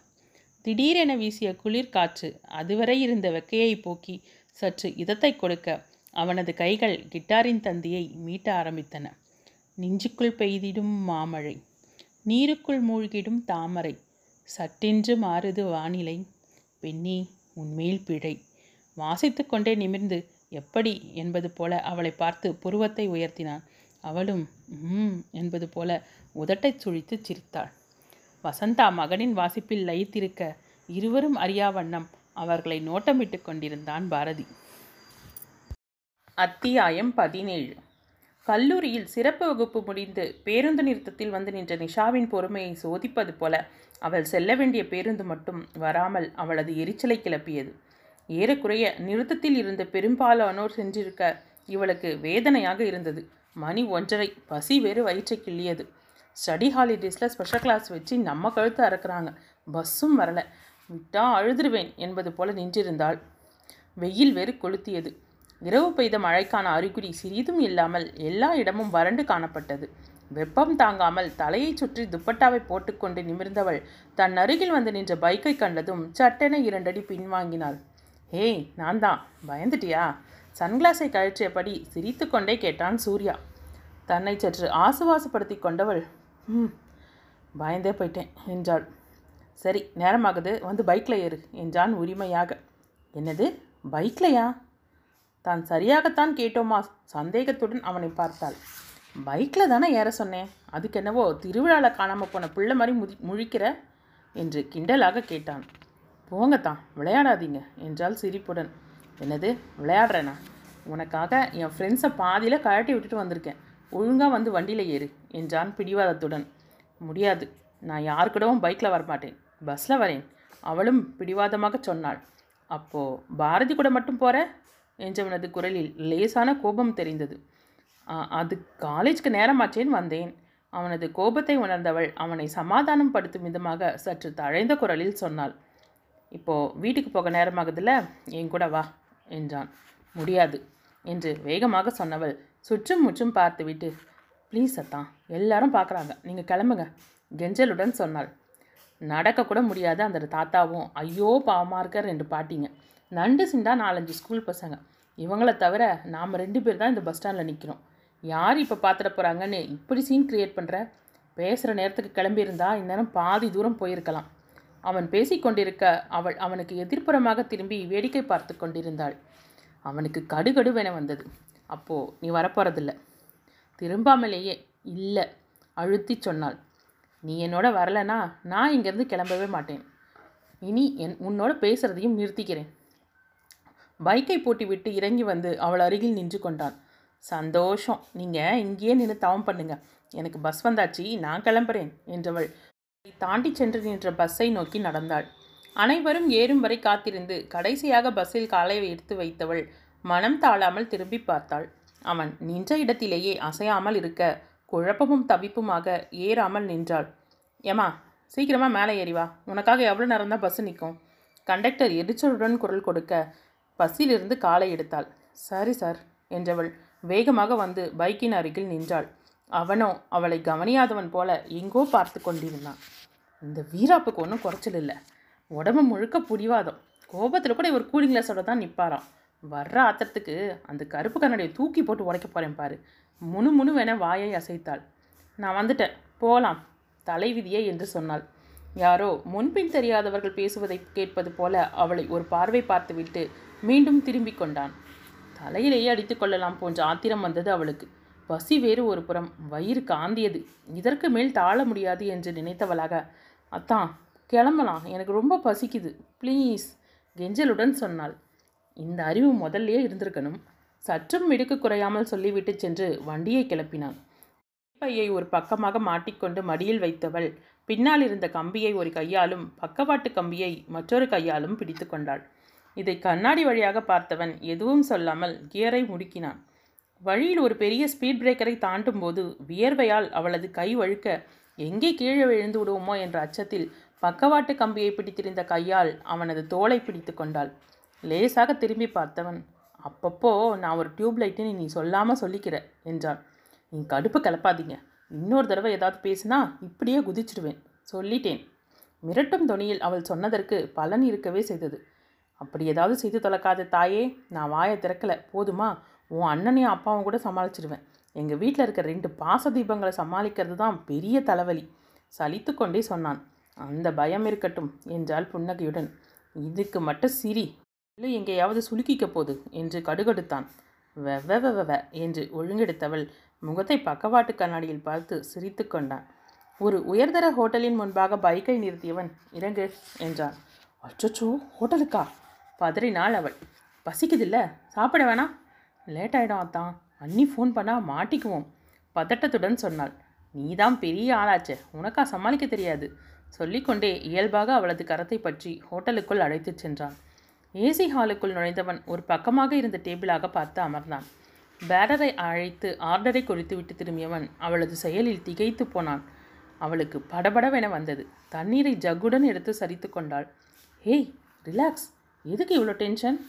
திடீரென வீசிய குளிர் காற்று அதுவரை இருந்த வெக்கையை போக்கி சற்று இதத்தை கொடுக்க அவனது கைகள் கிட்டாரின் தந்தியை மீட்ட ஆரம்பித்தன. நெஞ்சுக்குள் பெய்திடும் மாமழை நீருக்குள் மூழ்கிடும் தாமரை சட்டென்று மாறுது வானிலை. பெண்ணி உண்மையில் பிழை. வாசித்து கொண்டே நிமிர்ந்து எப்படி என்பது போல அவளை பார்த்து புருவத்தை உயர்த்தினான். அவளும் ம் என்பது போல உதட்டைச் சுழித்து சிரித்தாள். வசந்தா மகனின் வாசிப்பில் லயித்திருக்க இருவரும் அறியா வண்ணம். அவர்களை நோட்டமிட்டு கொண்டிருந்தான் பாரதி. அத்தியாயம் பதினேழு. கல்லூரியில் சிறப்பு வகுப்பு முடிந்து பேருந்து நிறுத்தத்தில் வந்து நின்ற நிஷாவின் பொறுமையை சோதிப்பது போல அவள் செல்ல வேண்டிய பேருந்து மட்டும் வராமல் அவளது எரிச்சலை கிளப்பியது. ஏறக்குறைய நிறுத்தத்தில் இருந்த பெரும்பாலானோர் சென்றிருக்க இவளுக்கு வேதனையாக இருந்தது. மணி ஒன்றரை. பசி வேறு வயிற்றை கிள்ளியது. ஸ்டடி ஹாலிடேஸில் ஸ்பெஷல் கிளாஸ் வச்சு நம்ம கழுத்து அறக்குறாங்க. பஸ்ஸும் வரல. விட்டா அழுதுருவேன் என்பது போல நின்றிருந்தாள். வெயில் வேறு கொளுத்தியது. இரவு பெய்த மழைக்கான அறிகுறி சிறிதும் இல்லாமல் எல்லா இடமும் வறண்டு காணப்பட்டது. வெப்பம் தாங்காமல் தலையைச் சுற்றி துப்பட்டாவை போட்டுக்கொண்டு நிமிர்ந்தவள் தன் அருகில் வந்து நின்ற பைக்கை கண்டதும் சட்டென இரண்டடி பின்வாங்கினாள். ஏய் நான் தான் பயந்துட்டியா? சன்கிளாஸை கழற்றியபடி சிரித்துக்கொண்டே கேட்டான் சூர்யா. தன்னை சற்று ஆசுவாசப்படுத்தி கொண்டவள் ம் பயந்தே போயிட்டேன் என்றாள். சரி நேரமாகுது. வந்து பைக்கில் ஏறு. என்றான் உரிமையாக. என்னது? பைக்லையா? தான் சரியாகத்தான் கேட்டோமா? சந்தேகத்துடன் அவனை பார்த்தாள். பைக்கில் தானே ஏற சொன்னேன். அதுக்கு என்னவோ திருவிழாவில் காணாமல் போன பிள்ளை மாதிரி முதி முழிக்கிற? என்று கிண்டலாக கேட்டான். போங்கத்தான் விளையாடாதீங்க என்றால் சிரிப்புடன். என்னது? விளையாடுறேனா? உனக்காக என் ஃப்ரெண்ட்ஸை பாதியில் கழட்டி விட்டுட்டு வந்திருக்கேன். ஒழுங்காக வந்து வண்டியில் ஏறு என்றான் பிடிவாதத்துடன். முடியாது. நான் யார் கூடவும் பைக்கில் வரமாட்டேன். பஸ்ஸில் வரேன். அவளும் பிடிவாதமாக சொன்னாள். அப்போது பாரதி கூட மட்டும் போகிற என்றவனது குரலில் லேசான கோபம் தெரிந்தது. அது காலேஜ்க்கு நேரமாச்சேன்னு வந்தேன். அவனது கோபத்தை உணர்ந்தவள் அவனை சமாதானம் படுத்தும் விதமாக சற்று தழைந்த குரலில் சொன்னாள். இப்போது வீட்டுக்கு போக நேரமாகுதுல்ல? என் கூட வா என்றான். முடியாது என்று வேகமாக சொன்னவள் சுற்றும் முற்றும் பார்த்துவிட்டு ப்ளீஸ் அத்தான் எல்லாரும் பார்க்குறாங்க நீங்கள் கிளம்புங்க. கெஞ்சலுடன் சொன்னாள். நடக்கக்கூட முடியாத அந்த தாத்தாவும். ஐயோ பாவமாக இருக்கார் ரெண்டு பாட்டிங்க. நண்டு சிண்டா நாலஞ்சு ஸ்கூல் பசங்க. இவங்கள தவிர நாம் ரெண்டு பேர் தான் இந்த பஸ் ஸ்டாண்டில் நிற்கிறோம் யார் இப்போ பார்த்துட போகிறாங்கன்னு இப்படி சீன் க்ரியேட் பண்ணுற பேசுகிற நேரத்துக்கு கிளம்பியிருந்தா இந்நேரம் பாதி தூரம் போயிருக்கலாம். அவன் பேசிக்கொண்டிருக்க அவள் அவனுக்கு எதிர்ப்புறமாக திரும்பி வேடிக்கை பார்த்து கொண்டிருந்தாள். அவனுக்கு கடுகடுவென வந்தது. அப்போது நீ வரப்போகிறதில்ல திரும்பாமலேயே இல்லை அழுத்தி சொன்னாள். நீ என்னோட வரலனா நான் இங்கேருந்து கிளம்பவே மாட்டேன். இனி என் உன்னோட பேசுகிறதையும் நிறுத்திக்கிறேன். பைக்கை பூட்டி விட்டு இறங்கி வந்து அவள் அருகில் நின்று கொண்டான். சந்தோஷம். நீங்கள் இங்கேயே நின்று தவம் பண்ணுங்க. எனக்கு பஸ் வந்தாச்சு நான் கிளம்புறேன் என்றவள் தாண்டி சென்று நின்ற பஸ்ஸை நோக்கி நடந்தாள். அனைவரும் ஏறும் வரை காத்திருந்து கடைசியாக பஸ்ஸில் காலை எடுத்து வைத்தவள் மனம் தாழாமல் திரும்பி பார்த்தாள். அவன் நின்ற இடத்திலேயே அசையாமல் இருக்க குழப்பமும் தவிப்புமாக ஏறாமல் நின்றாள். ஏமா சீக்கிரமாக மேலே ஏறி வா. உனக்காக எவ்வளோ நேரம் தான் பஸ் நிற்கும் கண்டக்டர் எரிச்சலுடன் குரல் கொடுக்க பஸ்ஸிலிருந்து காலை எடுத்தாள். சரி சார் என்றவள் வேகமாக வந்து பைக்கின் அருகில் நின்றாள். அவனோ அவளை கவனியாதவன் போல எங்கோ பார்த்து கொண்டிருந்தான். இந்த வீராப்புக்கு ஒன்றும் குறைச்சல் இல்லை. உடம்பு முழுக்க புடிவாதம். கோபத்தில் கூட இவர் கூலிங் கிளாஸோட தான் நிற்பாராம் வர்ற ஆத்திரத்துக்கு அந்த கருப்பு கண்ணாடியை தூக்கி போட்டு உடைக்க போகிறேன் பாரு. முணுமுணுவென வாயை அசைத்தாள். நான் வந்துட்டேன். போகலாம் தலைவிதியே என்று சொன்னாள். யாரோ முன்பின் தெரியாதவர்கள் பேசுவதை கேட்பது போல அவளை ஒரு பார்வை பார்த்துவிட்டு மீண்டும் திரும்பிக் கொண்டான். தலையிலேயே அடித்து கொள்ளலாம் போன்ற ஆத்திரம் வந்தது அவளுக்கு. பசி வேறு ஒரு புறம் வயிறு காந்தியது. இதற்கு மேல் தாழ முடியாது என்று நினைத்தவளாக அத்தான் கிளம்பலாம். எனக்கு ரொம்ப பசிக்குது. ப்ளீஸ் கெஞ்சலுடன் சொன்னாள். இந்த அறிவு முதல்லையே இருந்திருக்கணும். சற்றும் மிடுக்கு குறையாமல் சொல்லிவிட்டு சென்று வண்டியை கிளப்பினான். பையை ஒரு பக்கமாக மாட்டிக்கொண்டு மடியில் வைத்தவள் பின்னால் இருந்த கம்பியை ஒரு கையாலும் பக்கவாட்டு கம்பியை மற்றொரு கையாலும் பிடித்து கொண்டாள். இதை கண்ணாடி வழியாக பார்த்தவன் எதுவும் சொல்லாமல் கியரை முடுக்கினான். வழியில் ஒரு பெரிய ஸ்பீட் பிரேக்கரை தாண்டும் போது வியர்வையால் அவளது கை வழுக்க எங்கே கீழே விழுந்து விடுவோமோ என்ற அச்சத்தில் பக்கவாட்டு கம்பியை பிடித்திருந்த கையால் அவனது தோலை பிடித்து கொண்டாள். லேசாக திரும்பி பார்த்தவன் அப்பப்போ நான் ஒரு டியூப் லைட்டுன்னு நீ சொல்லாமல் சொல்லிக்கிற என்றான். நீ கடுப்பு கிளப்பாதீங்க இன்னொரு தடவை ஏதாவது பேசினா இப்படியே குதிச்சிடுவேன் சொல்லிட்டேன். மிரட்டும் துணியில் அவள் சொன்னதற்கு பலன் இருக்கவே செய்தது. அப்படி ஏதாவது செய்து தொலைக்காத தாயே நான் வாயை திறக்கல போதுமா? உன் அண்ணனையும் அப்பாவும் கூட சமாளிச்சிடுவேன். எங்கள் வீட்டில் இருக்கிற ரெண்டு பாச தீபங்களை சமாளிக்கிறது தான் பெரிய தலைவலி சலித்து கொண்டே சொன்னான். அந்த பயம் இருக்கட்டும் என்றாள் புன்னகையுடன். இதுக்கு மட்டும் சிரி இல்லை எங்கேயாவது சுலுக்கிக்க போது என்று கடுகடுத்தான். வெவ வெவ என்று ஒழுங்கெடுத்தவள் முகத்தை பக்கவாட்டு கண்ணாடியில் பார்த்து சிரித்து கொண்டான் ஒரு உயர்தர ஹோட்டலின் முன்பாக பைக்கை நிறுத்தியவன் இறங்கு என்றான் அச்சச்சோ ஹோட்டலுக்கா? பதறினாள் அவள். பசிக்குதில்ல சாப்பிட வேணாம். லேட் ஆகிடும் அத்தான் அண்ணி ஃபோன் பண்ணால் மாட்டிக்குவோம் பதட்டத்துடன் சொன்னாள். நீதான் பெரிய ஆளாச்சே உனக்கா சமாளிக்க தெரியாது சொல்லிக்கொண்டே இயல்பாக அவளது கரத்தை பற்றி ஹோட்டலுக்குள் அழைத்துச் சென்றான் ஏசி ஹாலுக்குள் நுழைந்தவன் ஒரு பக்கமாக இருந்த டேபிளாக பார்த்து அமர்ந்தான். பேரரை அழைத்து ஆர்டரை குறித்துவிட்டு திரும்பியவன் அவளது செயலில் திகைத்து போனான். அவளுக்கு படபடவென வந்தது. தண்ணீரை ஜக்குடன் எடுத்து சரித்து கொண்டாள். Hey relax. எதுக்கு இவ்வளோ டென்ஷன்?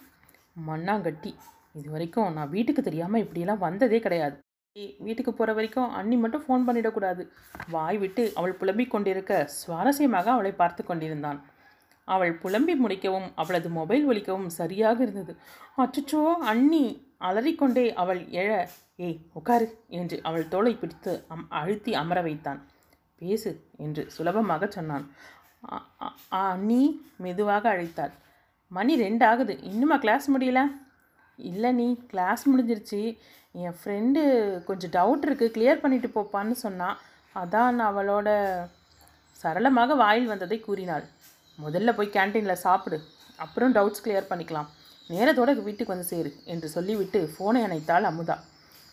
மண்ணாங்கட்டி. இது வரைக்கும் நான் வீட்டுக்கு தெரியாமல் இப்படியெல்லாம் வந்ததே கிடையாது. ஏய், வீட்டுக்கு போகிற வரைக்கும் அண்ணி மட்டும் ஃபோன் பண்ணிடக்கூடாது வாய் விட்டு அவள் புலம்பிக் கொண்டிருக்க சுவாரஸ்யமாக அவளை பார்த்து கொண்டிருந்தான். அவள் புலம்பி முடிக்கவும் அவளது மொபைல் ஒலிக்கவும் சரியாக இருந்தது. அச்சுச்சோ அண்ணி! அலறிக்கொண்டே அவள் எழ ஏய் உட்காரு என்று அவள் தோலை பிடித்து அம் அழுத்தி அமர வைத்தான். பேசு என்று சுலபமாக சொன்னான். அண்ணி மெதுவாக அழைத்தாள். மணி ரெண்டு ஆகுது இன்னுமா கிளாஸ் முடியல? இல்லை நீ கிளாஸ் முடிஞ்சிருச்சு. என் ஃப்ரெண்டு கொஞ்சம் டவுட் இருக்குது கிளியர் பண்ணிட்டு போப்பான்னு சொன்னான் அதான் அவளோட சரளமாக வாயில் வந்ததை கூறினாள். முதல்ல போய் கேண்டீனில் சாப்பிடு. அப்புறம் டவுட்ஸ் கிளியர் பண்ணிக்கலாம். நேரத்தோட வீட்டுக்கு வந்து சேரு என்று சொல்லிவிட்டு ஃபோனை அணைத்தாள் அமுதா.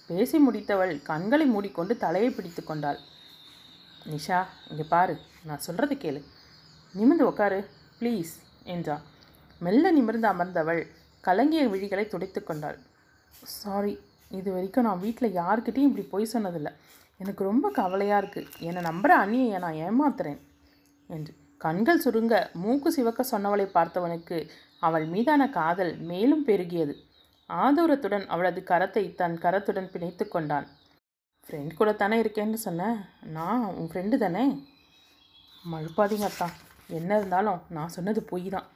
பேசி முடித்தவள் கண்களை மூடிக்கொண்டு தலையை பிடித்து கொண்டாள். நிஷா இங்கே பாரு நான் சொல்கிறது கேளு. நிமிர்ந்து உட்காரு ப்ளீஸ் என்றா. மெல்ல நிமிர்ந்து அமர்ந்தவள் கலங்கிய விழிகளை துடைத்து கொண்டாள். சாரி இது வரைக்கும் நான் வீட்டில் யார்கிட்டயும் இப்படி பொய் சொன்னதில்லை. எனக்கு ரொம்ப கவலையாக இருக்குது என்னை நம்புகிற அண்ணியை நான் ஏமாத்துறேன் என்று. கண்கள் சுருங்க மூக்கு சிவக்க சொன்னவளை பார்த்தவனுக்கு அவள் மீதான காதல் மேலும் பெருகியது. ஆதூரத்துடன் அவளது கரத்தை தன் கரத்துடன் பிணைத்து கொண்டான். ஃப்ரெண்ட் கூட தானே இருக்கேன்னு சொன்னேன் நான் உன் ஃப்ரெண்டு தானே? மழுப்பாதீங்க அத்தா. என்ன இருந்தாலும் நான் சொன்னது பொய் தான்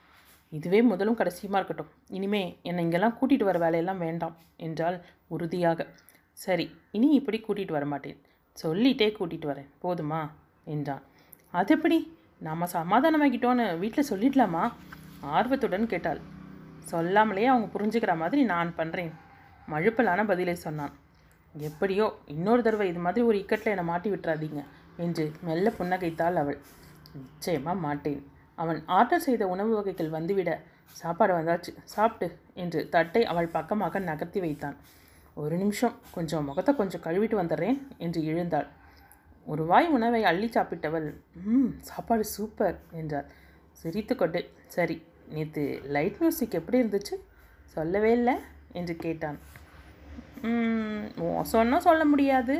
இதுவே முதலும் கடைசியுமா இருக்கட்டும். இனிமே என்னை இங்கெல்லாம் கூட்டிகிட்டு வர வேலையெல்லாம் வேண்டாம் என்றால் உறுதியாக. சரி இனி இப்படி கூட்டிகிட்டு வர மாட்டேன் சொல்லிட்டே கூட்டிகிட்டு வரேன். போதுமா? என்றான். அது எப்படி? நாம் சமாதானமாக்கிட்டோன்னு வீட்டில் சொல்லிடலாமா? ஆர்வத்துடன் கேட்டாள். சொல்லாமலேயே அவங்க புரிஞ்சுக்கிற மாதிரி நான் பண்ணுறேன் மழுப்பலான பதிலை சொன்னான். எப்படியோ இன்னொரு தடவை இது மாதிரி ஒரு இக்கட்டில் என்னை மாட்டி விட்டுறாதீங்க என்று மெல்ல புன்னகைத்தாள் அவள். நிச்சயமாக மாட்டேன். அவன் ஆர்டர் செய்த உணவு வகைகள் வந்துவிட சாப்பாடு வந்தாச்சு சாப்பிட்டு என்று தட்டை அவள் பக்கமாக நகர்த்தி வைத்தான். ஒரு நிமிஷம் கொஞ்சம் முகத்தை கொஞ்சம் கழுவிட்டு வந்துடுறேன் என்று எழுந்தாள். ஒரு வாய் உணவை அள்ளி சாப்பிட்டவள் ம் சாப்பாடு சூப்பர் என்றாள். சிரித்துக்கொண்டு சரி நேற்று லைட் மியூசிக் எப்படி இருந்துச்சு? சொல்லவே இல்லை என்று கேட்டான். சொன்னால் சொல்ல முடியாது.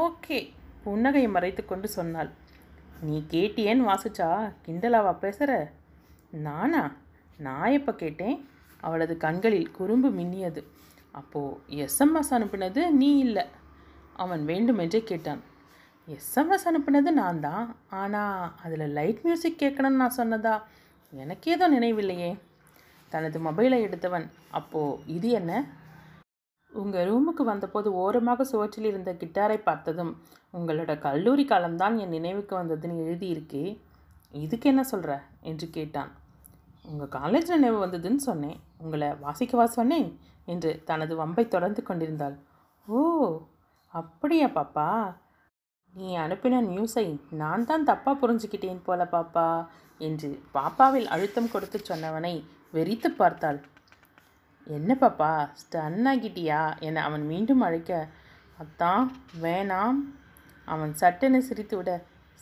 ஓகே புன்னகையை மறைத்து கொண்டு சொன்னாள். நீ கேட்டியேன்னு வாசிச்சா கிண்டலாவா பேசுகிற நானா? நான் எப்போ கேட்டேன்? அவளது கண்களில் குறும்பு மின்னியது. அப்போது எஸ்எம்எஸ் அனுப்பினது நீ இல்லை அவன் வேண்டுமென்றே கேட்டான். எஸ்எம்எஸ் அனுப்பினது நான் தான் ஆனால் அதில் லைட் மியூசிக் கேட்கணும்னு நான் சொன்னதா? எனக்கு ஏதோ நினைவில்லையே. தனது மொபைலை எடுத்தவன். அப்போது இது என்ன? உங்கள் ரூமுக்கு வந்தபோது ஓரமாக சுவற்றில் இருந்த கிட்டாரை பார்த்ததும் உங்களோட கல்லூரி காலம்தான் என் நினைவுக்கு வந்ததுன்னு எழுதியிருக்கே. இதுக்கு என்ன சொல்கிற என்று கேட்டான். உங்கள் காலேஜ் நினைவு வந்ததுன்னு சொன்னேன். உங்களை வாசிக்கவா சொன்னேன் என்று தனது வம்பை தொடர்ந்து கொண்டிருந்தாள். ஓ அப்படியா பாப்பா. நீ அனுப்பின நியூஸை நான் தான் தப்பாக புரிஞ்சுக்கிட்டேன் போல பாப்பா என்று பாப்பாவில் அழுத்தம் கொடுத்து சொன்னவனை வெறித்து பார்த்தாள். என்ன பாப்பா ஸ்டன் ஆகிட்டியா? என அவன் மீண்டும் அழைக்க அத்தான் வேணாம். அவன் சட்டென சிரித்து விட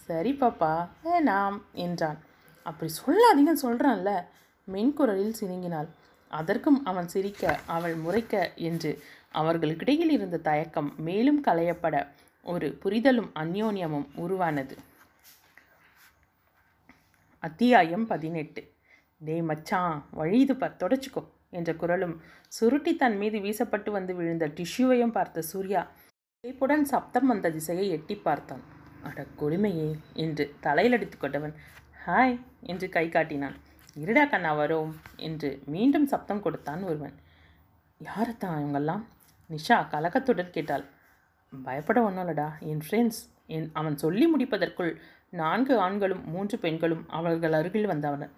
சரி பாப்பா வேணாம் என்றான். அப்படி சொல்லாதீங்க சொல்கிறான்ல மென்குரலில் சினுங்கினாள். அதற்கும் அவன் சிரிக்க அவள் முறைக்க என்று அவர்களுக்கிடையில் இருந்த தயக்கம் மேலும் களையப்பட ஒரு புரிதலும் அந்யோன்யமும் உருவானது. அத்தியாயம் பதினெட்டு. டேய் மச்சான் வழிது பார் தொடச்சிக்கோ என்ற குரலும் சுருட்டி தன் மீது வீசப்பட்டு வந்து விழுந்த டிஷ்யூவையும் பார்த்த சூர்யா இழைப்புடன் சப்தம் வந்த திசையை எட்டி பார்த்தான். அட கொடுமையே என்று தலையில் அடித்து கொண்டவன் ஹாய் என்று கை காட்டினான். இருடா கண்ணா வரோம் என்று மீண்டும் சப்தம் கொடுத்தான் ஒருவன். யாரத்தான் இவங்கெல்லாம்? நிஷா கலக்கத்துடன் கேட்டாள். பயப்பட ஒன்றும் இல்லடா என் ஃப்ரெண்ட்ஸ் என் அவன் சொல்லி முடிப்பதற்குள் நான்கு ஆண்களும் மூன்று பெண்களும் அவர்கள் அருகில் வந்தவன.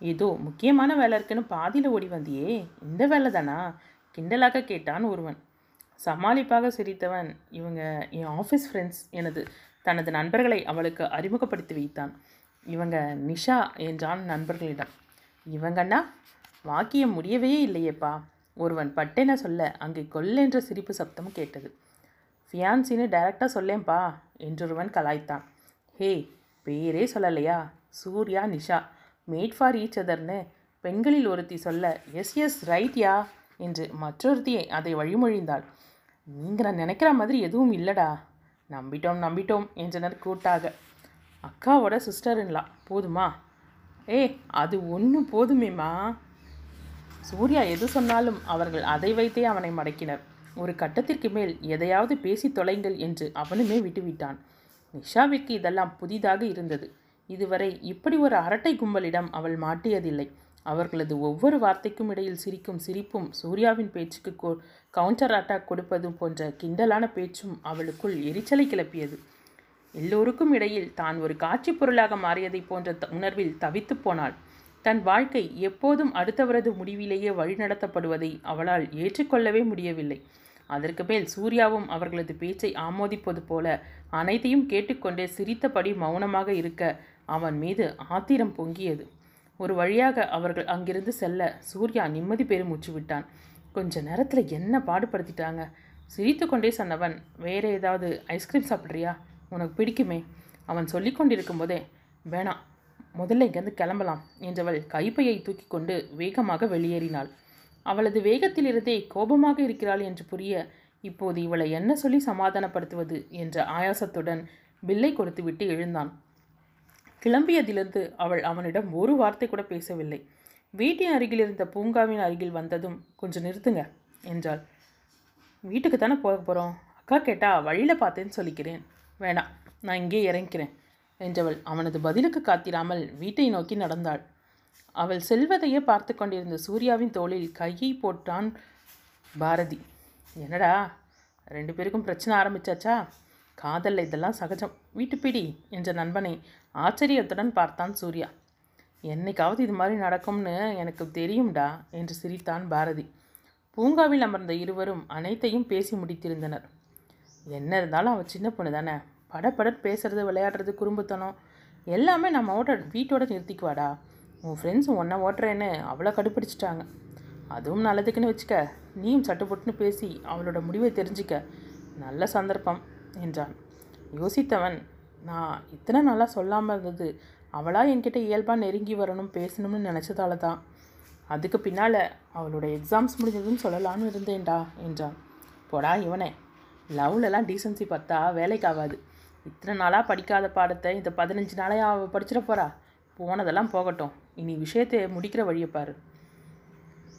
ஏதோ முக்கியமான வேலை இருக்குன்னு பாதியில் ஓடி வந்தியே. இந்த வேலை தானா கிண்டலாக கேட்டான் ஒருவன். சமாளிப்பாக சிரித்தவன் இவங்க என் ஆஃபீஸ் ஃப்ரெண்ட்ஸ் எனது தனது நண்பர்களை அவளுக்கு அறிமுகப்படுத்தி வைத்தான். இவங்க நிஷா என்றான் நண்பர்களிடம். இவங்கன்னா வாக்கியம் முடியவே இல்லையேப்பா. ஒருவன் பட்டென சொல்ல அங்கே கொல்லென்ற சிரிப்பு சப்தம் கேட்டது. ஃபியான்சின்னு டைரக்டாக சொல்லேன்பா என்றொருவன் கலாய்த்தான். ஹே பேரே சொல்லலையா? Surya Nisha made for each அதர்னு பெண்களில் ஒருத்தி சொல்ல எஸ் எஸ் ரைட்யா என்று மற்றொருத்தியை அதை வழிமொழிந்தாள். நீங்கள் நான் நினைக்கிற மாதிரி எதுவும் இல்லைடா. நம்பிட்டோம் நம்பிட்டோம் என்றனர் கூட்டாக. அக்காவோட சிஸ்டர்ன்லா போதுமா? ஏ அது ஒன்று போதுமேம்மா. சூர்யா எது சொன்னாலும் அவர்கள் அதை வைத்தே அவனை மடக்கினர். ஒரு கட்டத்திற்கு மேல் எதையாவது பேசி தொலைங்கள் என்று அவனுமே விட்டுவிட்டான். நிஷாவிற்கு இதெல்லாம் புதிதாக இருந்தது. இதுவரை இப்படி ஒரு அரட்டை கும்பலிடம் அவள் மாட்டியதில்லை. அவர்களது ஒவ்வொரு வார்த்தைக்கும் இடையில் சிரிக்கும் சிரிப்பும் சூர்யாவின் பேச்சுக்கு கோ கவுண்டர் அட்டாக் கொடுப்பதும் போன்ற கிண்டலான பேச்சும் அவளுக்குள் எரிச்சலை கிளப்பியது. எல்லோருக்கும் இடையில் தான் ஒரு காட்சி பொருளாக மாறியதை போன்ற உணர்வில் தவித்துப் போனாள். தன் வாழ்க்கை எப்போதும் அடுத்தவரது முடிவிலேயே வழிநடத்தப்படுவதை அவளால் ஏற்றுக்கொள்ளவே முடியவில்லை. அதற்கு மேல் சூர்யாவும் அவர்களது பேச்சை ஆமோதிப்பது போல அனைத்தையும் கேட்டுக்கொண்டே சிரித்தபடி மௌனமாக இருக்க அவன் மீது ஆத்திரம் பொங்கியது. ஒரு வழியாக அவர்கள் அங்கிருந்து செல்ல சூர்யா நிம்மதி பெருமூச்சு விட்டான். கொஞ்ச நேரத்தில் என்ன பாடுபடுத்திட்டாங்க? சிரித்துக்கொண்டே சொன்னவன் வேற ஏதாவது ஐஸ்கிரீம் சாப்பிட்றியா? உனக்கு பிடிக்குமே. அவன் சொல்லி கொண்டிருக்கும் போதே வேணாம் முதல்ல இங்கேருந்து கிளம்பலாம் என்றவள் கைப்பையை தூக்கி கொண்டு வேகமாக வெளியேறினாள். அவளது வேகத்திலிருந்தே கோபமாக இருக்கிறாள் என்று புரிய இப்போது இவளை என்ன சொல்லி சமாதானப்படுத்துவது என்ற ஆயாசத்துடன் பில்லை கொடுத்துவிட்டு எழுந்தான். கிளம்பியதிலிருந்து அவள் அவனிடம் ஒரு வார்த்தை கூட பேசவில்லை. வீட்டின் அருகில் இருந்த பூங்காவின் அருகில் வந்ததும் கொஞ்சம் நிறுத்துங்க என்றாள். வீட்டுக்கு தானே போக போகிறோம் அக்கா கேட்டா வழியில் பார்த்தேன்னு சொல்லிக்கிறேன். வேணாம் நான் இங்கே இறங்கிக்கிறேன் என்றவள் அவனது பதிலுக்கு காத்திராமல் வீட்டை நோக்கி நடந்தாள். அவள் செல்வதையே பார்த்து கொண்டிருந்த சூர்யாவின் தோளில் கையை போட்டான் பாரதி. என்னடா ரெண்டு பேருக்கும் பிரச்சனை ஆரம்பிச்சாச்சா? காதல் இதெல்லாம் சகஜம். வீட்டு பிடி என்ற நண்பனை ஆச்சரியத்துடன் பார்த்தான் சூர்யா. என்னைக்காவது இது மாதிரி நடக்கும்னு எனக்கு தெரியும்டா என்று சிரித்தான் பாரதி. பூங்காவில் அமர்ந்த இருவரும் அனைத்தையும் பேசி முடித்திருந்தனர். என்ன இருந்தாலும் அவள் சின்ன பொண்ணு தானே. படப்பட பேசுறது விளையாடுறது குறும்புத்தனம் எல்லாமே நம்ம வீட்டோட நிறுத்திக்குவாடா? உன் ஃப்ரெண்ட்ஸ் ஒன்றை ஓட்டுறேன்னு அவ்வளோ கடுப்பிடிச்சிட்டாங்க. அதுவும் நல்லதுக்குன்னு வச்சுக்க. நீயும் சட்டுப்பட்டுன்னு பேசி அவளோட முடிவை தெரிஞ்சிக்க. நல்ல சந்தர்ப்பம் என்றான். யோசித்தவன் நான் இத்தனை நாளாக சொல்லாமல் இருந்தது அவளாக என்கிட்ட இயல்பாக நெருங்கி வரணும் பேசணும்னு நினச்சதால தான். அதுக்கு பின்னால் அவளோட எக்ஸாம்ஸ் முடிஞ்சதுன்னு சொல்லலான்னு இருந்தேன்டா என்றான். போடா இவனே. லவ்லலாம் டீசன்சி பார்த்தா வேலைக்கு ஆகாது. இத்தனை நாளாக படிக்காத பாடத்தை இந்த பதினஞ்சு நாளையா அவள் படிச்சிட போகிறா போனதெல்லாம் போகட்டும். இனி விஷயத்தை முடிக்கிற வழியை பாரு.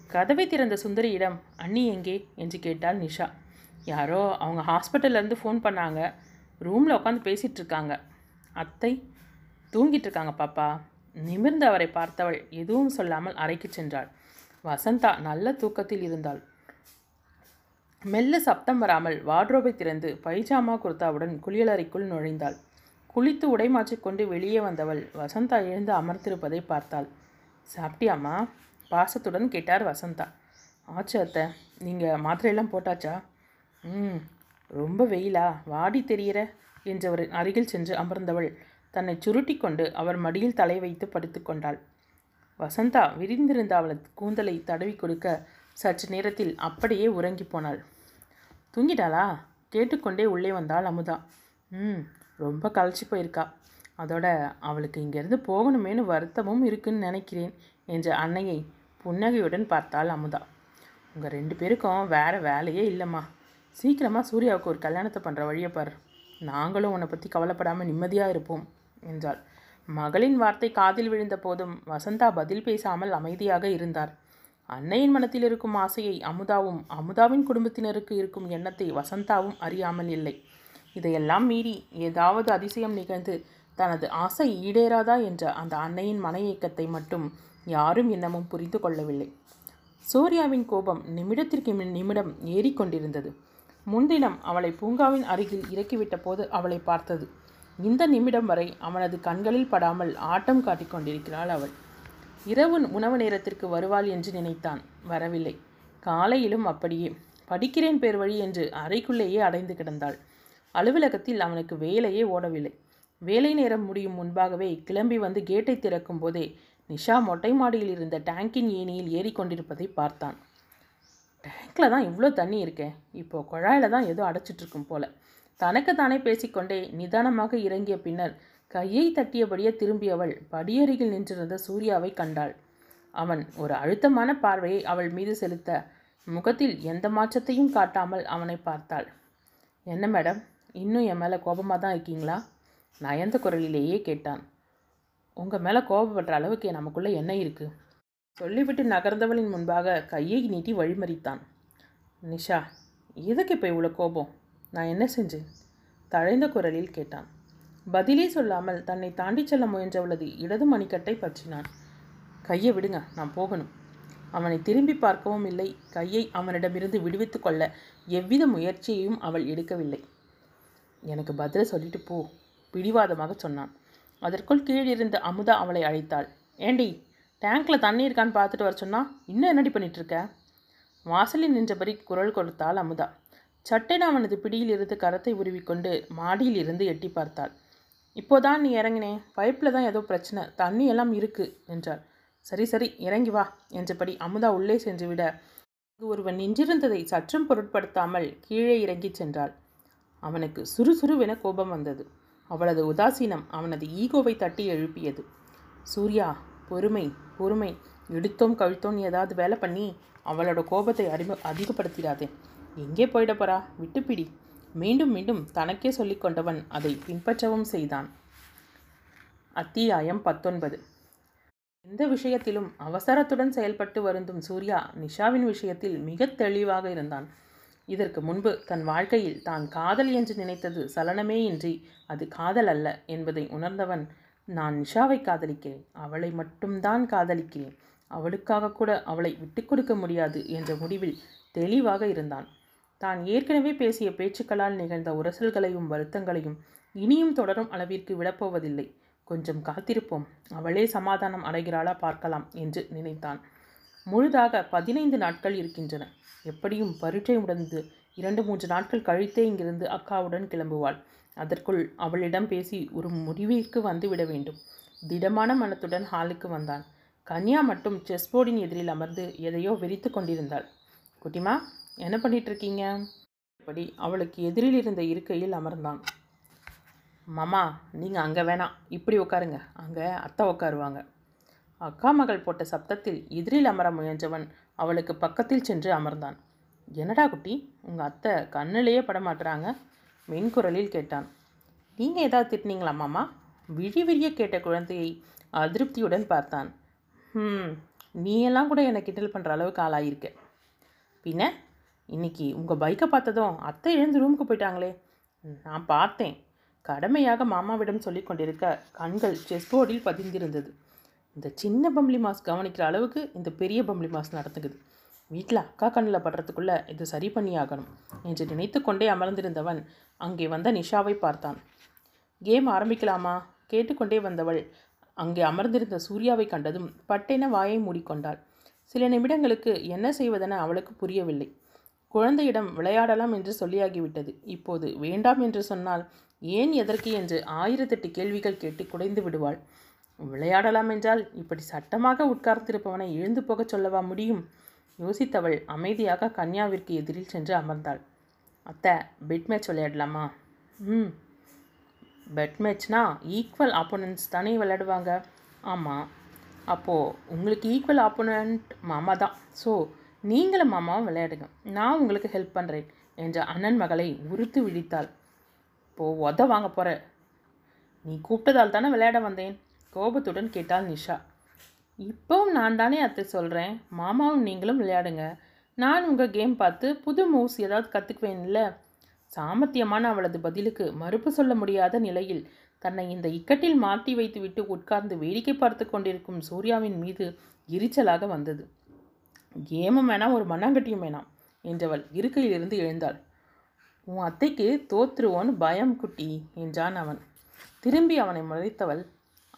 கதவை திறந்த சுந்தரியிடம் அண்ணி எங்கே? என்று கேட்டாள் நிஷா. யாரோ அவங்க ஹாஸ்பிட்டல்லேருந்து ஃபோன் பண்ணாங்க. ரூமில் உட்காந்து பேசிகிட்டு இருக்காங்க. அத்தை தூங்கிட்டு இருக்காங்க பாப்பா. நிமிர்ந்து அவரை பார்த்தவள் எதுவும் சொல்லாமல் அறைக்கு சென்றாள். வசந்தா நல்ல தூக்கத்தில் இருந்தாள். மெல்ல சப்தம் வராமல் வார்ட்ரோபை திறந்து பைஜாமா குர்தாவுடன் குளியலறைக்குள் நுழைந்தாள். குளித்து உடை மாற்றிக்கொண்டு வெளியே வந்தவள். வசந்தா எழுந்து அமர்த்திருப்பதை பார்த்தாள். சாப்பிட்டியாம்மா? பாசத்துடன் கேட்டார் வசந்தா. ஆச்சு அத்தை. நீங்கள் மாத்திரையெல்லாம் போட்டாச்சா? ம். ரொம்ப வெயிலா? வாடி தெரியிற? என்றவர் அருகில் சென்று அமர்ந்தவள் தன்னை சுருட்டி கொண்டு அவர் மடியில் தலை வைத்து படுத்துக்கொண்டாள் வசந்தா விரிந்திருந்த அவளது கூந்தலை தடவி கொடுக்க சற்று நேரத்தில் அப்படியே உறங்கி போனாள். தூங்கிட்டாளா? கேட்டுக்கொண்டே உள்ளே வந்தாள் அமுதா. ம். ரொம்ப களைச்சி போயிருக்கா. அதோட அவளுக்கு இங்கேருந்து போகணுமேனு வருத்தமும் இருக்குன்னு நினைக்கிறேன் என்ற அன்னையை புன்னகையுடன் பார்த்தாள் அமுதா. உங்கள் ரெண்டு பேருக்கும் வேறு வேலையே இல்லைம்மா. சீக்கிரமாக சூர்யாவுக்கு ஒரு கல்யாணத்தை பண்ணுற வழியை பார். நாங்களும் உன்னை பற்றி கவலைப்படாமல் நிம்மதியாக இருப்போம் என்றாள். மகளின் வார்த்தை காதில் விழுந்த போதும் வசந்தா பதில் பேசாமல் அமைதியாக இருந்தார். அன்னையின் மனத்தில் இருக்கும் ஆசையை அமுதாவும் அமுதாவின் குடும்பத்தினருக்கு இருக்கும் எண்ணத்தை வசந்தாவும் அறியாமல் இல்லை. இதையெல்லாம் மீறி ஏதாவது அதிசயம் நிகழ்ந்து தனது ஆசை ஈடேறாதா என்ற அந்த அன்னையின் மன இயக்கத்தை மட்டும் யாரும் இன்னமும் புரிந்து கொள்ளவில்லை. சூர்யாவின் கோபம் நிமிடத்திற்கு மின் நிமிடம் ஏறிக்கொண்டிருந்தது முன்தினம் அவளை பூங்காவின் அருகில் இறக்கிவிட்ட போது அவளை பார்த்தது. இந்த நிமிடம் வரை அவனது கண்களில் படாமல் ஆட்டம் காட்டிக் கொண்டிருக்கிறாள் அவள். இரவு உணவு நேரத்திற்கு வருவாள் என்று நினைத்தான். வரவில்லை. காலையிலும் அப்படியே. படிக்கிறேன் பேர் வழி என்று அறைக்குள்ளேயே அடைந்து கிடந்தாள். அலுவலகத்தில் அவனுக்கு வேலையே ஓடவில்லை. வேலை நேரம் முடியும் முன்பாகவே கிளம்பி வந்து கேட்டை திறக்கும் போதே நிஷா மொட்டை மாடியில் இருந்த டேங்கின் ஏணியில் ஏறிக்கொண்டிருப்பதை பார்த்தான். டேங்கில் தான் இவ்வளோ தண்ணி இருக்கேன் இப்போது குழாயில் தான் ஏதோ அடைச்சிட்ருக்கும் போல. தனக்கு தானே பேசிக்கொண்டே நிதானமாக இறங்கிய பின்னர் கையை தட்டியபடியே திரும்பியவள் படியருகில் நின்றிருந்த சூர்யாவை கண்டாள். அவன் ஒரு அழுத்தமான பார்வையை அவள் மீது செலுத்த முகத்தில் எந்த மாற்றத்தையும் காட்டாமல் அவனை பார்த்தாள். என்ன மேடம்? இன்னும் என் மேலே கோபமாக தான் இருக்கீங்களா? நயந்த குரலிலேயே கேட்டான். உங்கள் மேலே கோபப்படுற அளவுக்கு நமக்குள்ளே என்ன இருக்குது சொல்லிவிட்டு நகர்ந்தவளின் முன்பாக கையை நீட்டி வழிமறித்தான். நிஷா எதுக்கு இப்போ இவ்வளோ கோபம்? நான் என்ன செஞ்சேன்? தழைந்த குரலில் கேட்டான். பதிலே சொல்லாமல் தன்னை தாண்டி செல்ல முயன்றவளது இடது மணிக்கட்டை பற்றினான். கையை விடுங்க நான் போகணும். அவனை திரும்பி பார்க்கவும் இல்லை. கையை அவனிடமிருந்து விடுவித்து கொள்ள எவ்வித முயற்சியையும் அவள் எடுக்கவில்லை. எனக்கு பதில் சொல்லிட்டு போ பிடிவாதமாக சொன்னான். அதற்குள் கீழிருந்து அமுதா அவளை அழைத்தாள். ஏண்டி டேங்க்ல தண்ணி இருக்கான்னு பார்த்துட்டு வர சொன்னா இன்னும் என்னடி பண்ணிட்டு வாசலில் நின்றபடி குரல் கொடுத்தாள் அமுதா. சட்டென அவனது பிடியிலிருந்து கரத்தை உருவிக்கொண்டு மாடியில் இருந்து எட்டி பார்த்தாள். இப்போதான் நீ இறங்கினேன் பைப்பில் தான் ஏதோ பிரச்சனை தண்ணி எல்லாம் இருக்கு என்றாள். சரி சரி இறங்கி வா என்றபடி அமுதா உள்ளே சென்று விட ஒருவன் நின்றிருந்ததை சற்றும் பொருட்படுத்தாமல் கீழே இறங்கிச் சென்றாள். அவனுக்கு சுறுசுறுவென கோபம் வந்தது. அவளது உதாசீனம் அவனது ஈகோவை தட்டி எழுப்பியது. சூர்யா பொறுமை பொறுமை. எடுத்தோம் கழுத்தோம் ஏதாவது வேலை பண்ணி அவளோட கோபத்தை அறிமு அதிகப்படுத்திடாதே. எங்கே போயிட போறா? விட்டுப்பிடி. மீண்டும் மீண்டும் தனக்கே சொல்லி கொண்டவன் அதை பின்பற்றவும் செய்தான். அத்தியாயம் பத்தொன்பது. எந்த விஷயத்திலும் அவசரத்துடன் செயல்பட்டு வருந்தும் சூர்யா நிஷாவின் விஷயத்தில் மிக தெளிவாக இருந்தான். இதற்கு முன்பு தன் வாழ்க்கையில் தான் காதல் என்று நினைத்தது சலனமே இன்றி அது காதல் அல்ல என்பதை உணர்ந்தவன் நான் நிஷாவை காதலிக்கிறேன் அவளை மட்டும்தான் காதலிக்கிறேன் அவளுக்காக கூட அவளை விட்டு கொடுக்க முடியாது என்ற முடிவில் தெளிவாக இருந்தான். தான் ஏற்கனவே பேசிய பேச்சுக்களால் நிகழ்ந்த உரசல்களையும் வருத்தங்களையும் இனியும் தொடரும் அளவிற்கு விடப்போவதில்லை கொஞ்சம் காத்திருப்போம் அவளே சமாதானம் அடைகிறாளா பார்க்கலாம் என்று நினைத்தான். முழுதாக பதினைந்து நாட்கள் இருக்கின்றன. எப்படியும் பரீட்சை உடந்து இரண்டு மூன்று நாட்கள் கழித்தே இங்கிருந்து அக்காவுடன் கிளம்புவாள். அதற்குள் அவளிடம் பேசி ஒரு முடிவிற்கு வந்துவிட வேண்டும். திடமான மனத்துடன் ஹாலுக்கு வந்தான். கன்யா மட்டும் செஸ் போர்டின் எதிரில் அமர்ந்து எதையோ வெறித்து கொண்டிருந்தாள். குட்டிமா என்ன பண்ணிட்டு இருக்கீங்க அப்படி அவளுக்கு எதிரில் இருந்த இருக்கையில் அமர்ந்தான். மாமா நீங்கள் அங்கே வேணாம். இப்படி உட்காருங்க. அங்கே அத்தை உட்காருவாங்க. அக்கா மகள் போட்ட சப்தத்தில் எதிரில் அமர முயன்றவன் அவளுக்கு பக்கத்தில் சென்று அமர்ந்தான். என்னடா குட்டி உங்கள் அத்தை கண்ணிலேயே படமாட்டுறாங்க மென்குரலில் கேட்டான். நீங்கள் ஏதாவது திட்டினீங்களா மாமா? விழி விரிய கேட்ட குழந்தையை அதிருப்தியுடன் பார்த்தான். ம் நீயெல்லாம் கூட என்னை கிண்டல் பண்ணுற அளவுக்கு ஆளாயிருக்க. பின்ன இன்னைக்கு உங்கள் பைக்கை பார்த்ததும் அத்தை எழுந்து ரூமுக்கு போயிட்டாங்களே. நான் பார்த்தேன். கடமையாக மாமாவிடம் சொல்லி கொண்டிருக்க கண்கள் செஸ் போர்டில் பதிந்திருந்தது. இந்த சின்ன பம்ளி மாஸ் கவனிக்கிற அளவுக்கு இந்த பெரிய பம்ளி மாஸ் நடந்துக்குது வீட்டில் அக்கா கண்ணில் படுறதுக்குள்ளே இது சரி பண்ணியாகணும் என்று நினைத்து கொண்டே அமர்ந்திருந்தவன் அங்கே வந்த நிஷாவை பார்த்தான். கேம் ஆரம்பிக்கலாமா? கேட்டுக்கொண்டே வந்தவள் அங்கே அமர்ந்திருந்த சூர்யாவை கண்டதும் பட்டென வாயை மூடிக்கொண்டாள். சில நிமிடங்களுக்கு என்ன செய்வதென அவளுக்கு புரியவில்லை. குழந்தையிடம் விளையாடலாம் என்று சொல்லியாகிவிட்டது. இப்போது வேண்டாம் என்று சொன்னால் ஏன் எதற்கு என்று ஆயிரத்தெட்டு கேள்விகள் கேட்டு குடைந்து விடுவாள். விளையாடலாம் என்றால் இப்படி சட்டமாக உட்கார்ந்திருப்பவனை எழுந்து போகச் சொல்லவா முடியும்? யோசித்தவள் அமைதியாக கன்யாவிற்கு எதிரில் சென்று அமர்ந்தாள். அத்தை பெட் மேட்ச் விளையாடலாமா? ம். பெட் மேட்ச்னா ஈக்குவல் ஆப்போனன்ட்ஸ் தானே விளையாடுவாங்க. ஆமாம் அப்போது உங்களுக்கு ஈக்குவல் ஆப்போனண்ட் மாமா தான். ஸோ நீங்களும் மாமாவும் விளையாடுங்க. நான் உங்களுக்கு ஹெல்ப் பண்ணுறேன் என்ற அண்ணன் மகளை உறுத்து விழித்தாள். இப்போது உத வாங்க போகிற நீ கூப்பிட்டதால் தானே விளையாட வந்தேன். கோபத்துடன் கேட்டாள் நிஷா. இப்போவும் நான் தானே அத்தை சொல்கிறேன் மாமாவும் நீங்களும் விளையாடுங்க. நான் உங்கள் கேம் பார்த்து புது மூவ்ஸ் ஏதாவது கற்றுக்குவேன்ல சாமர்த்தியமான அவளது பதிலுக்கு மறுப்பு சொல்ல முடியாத நிலையில் தன்னை இந்த இக்கட்டில் மாட்டி வைத்துவிட்டு உட்கார்ந்து வேடிக்கை பார்த்து கொண்டிருக்கும் சூர்யாவின் மீது எரிச்சலாக வந்தது. கேமும் வேணாம் ஒரு மண்ணாங்கட்டியும் வேணாம் என்றவள் இருக்கையிலிருந்து எழுந்தாள். உன் அத்தைக்கு தோத்துருவோன்னு பயம் குட்டி என்றான் அவன். திரும்பி அவனை முறைத்தவள்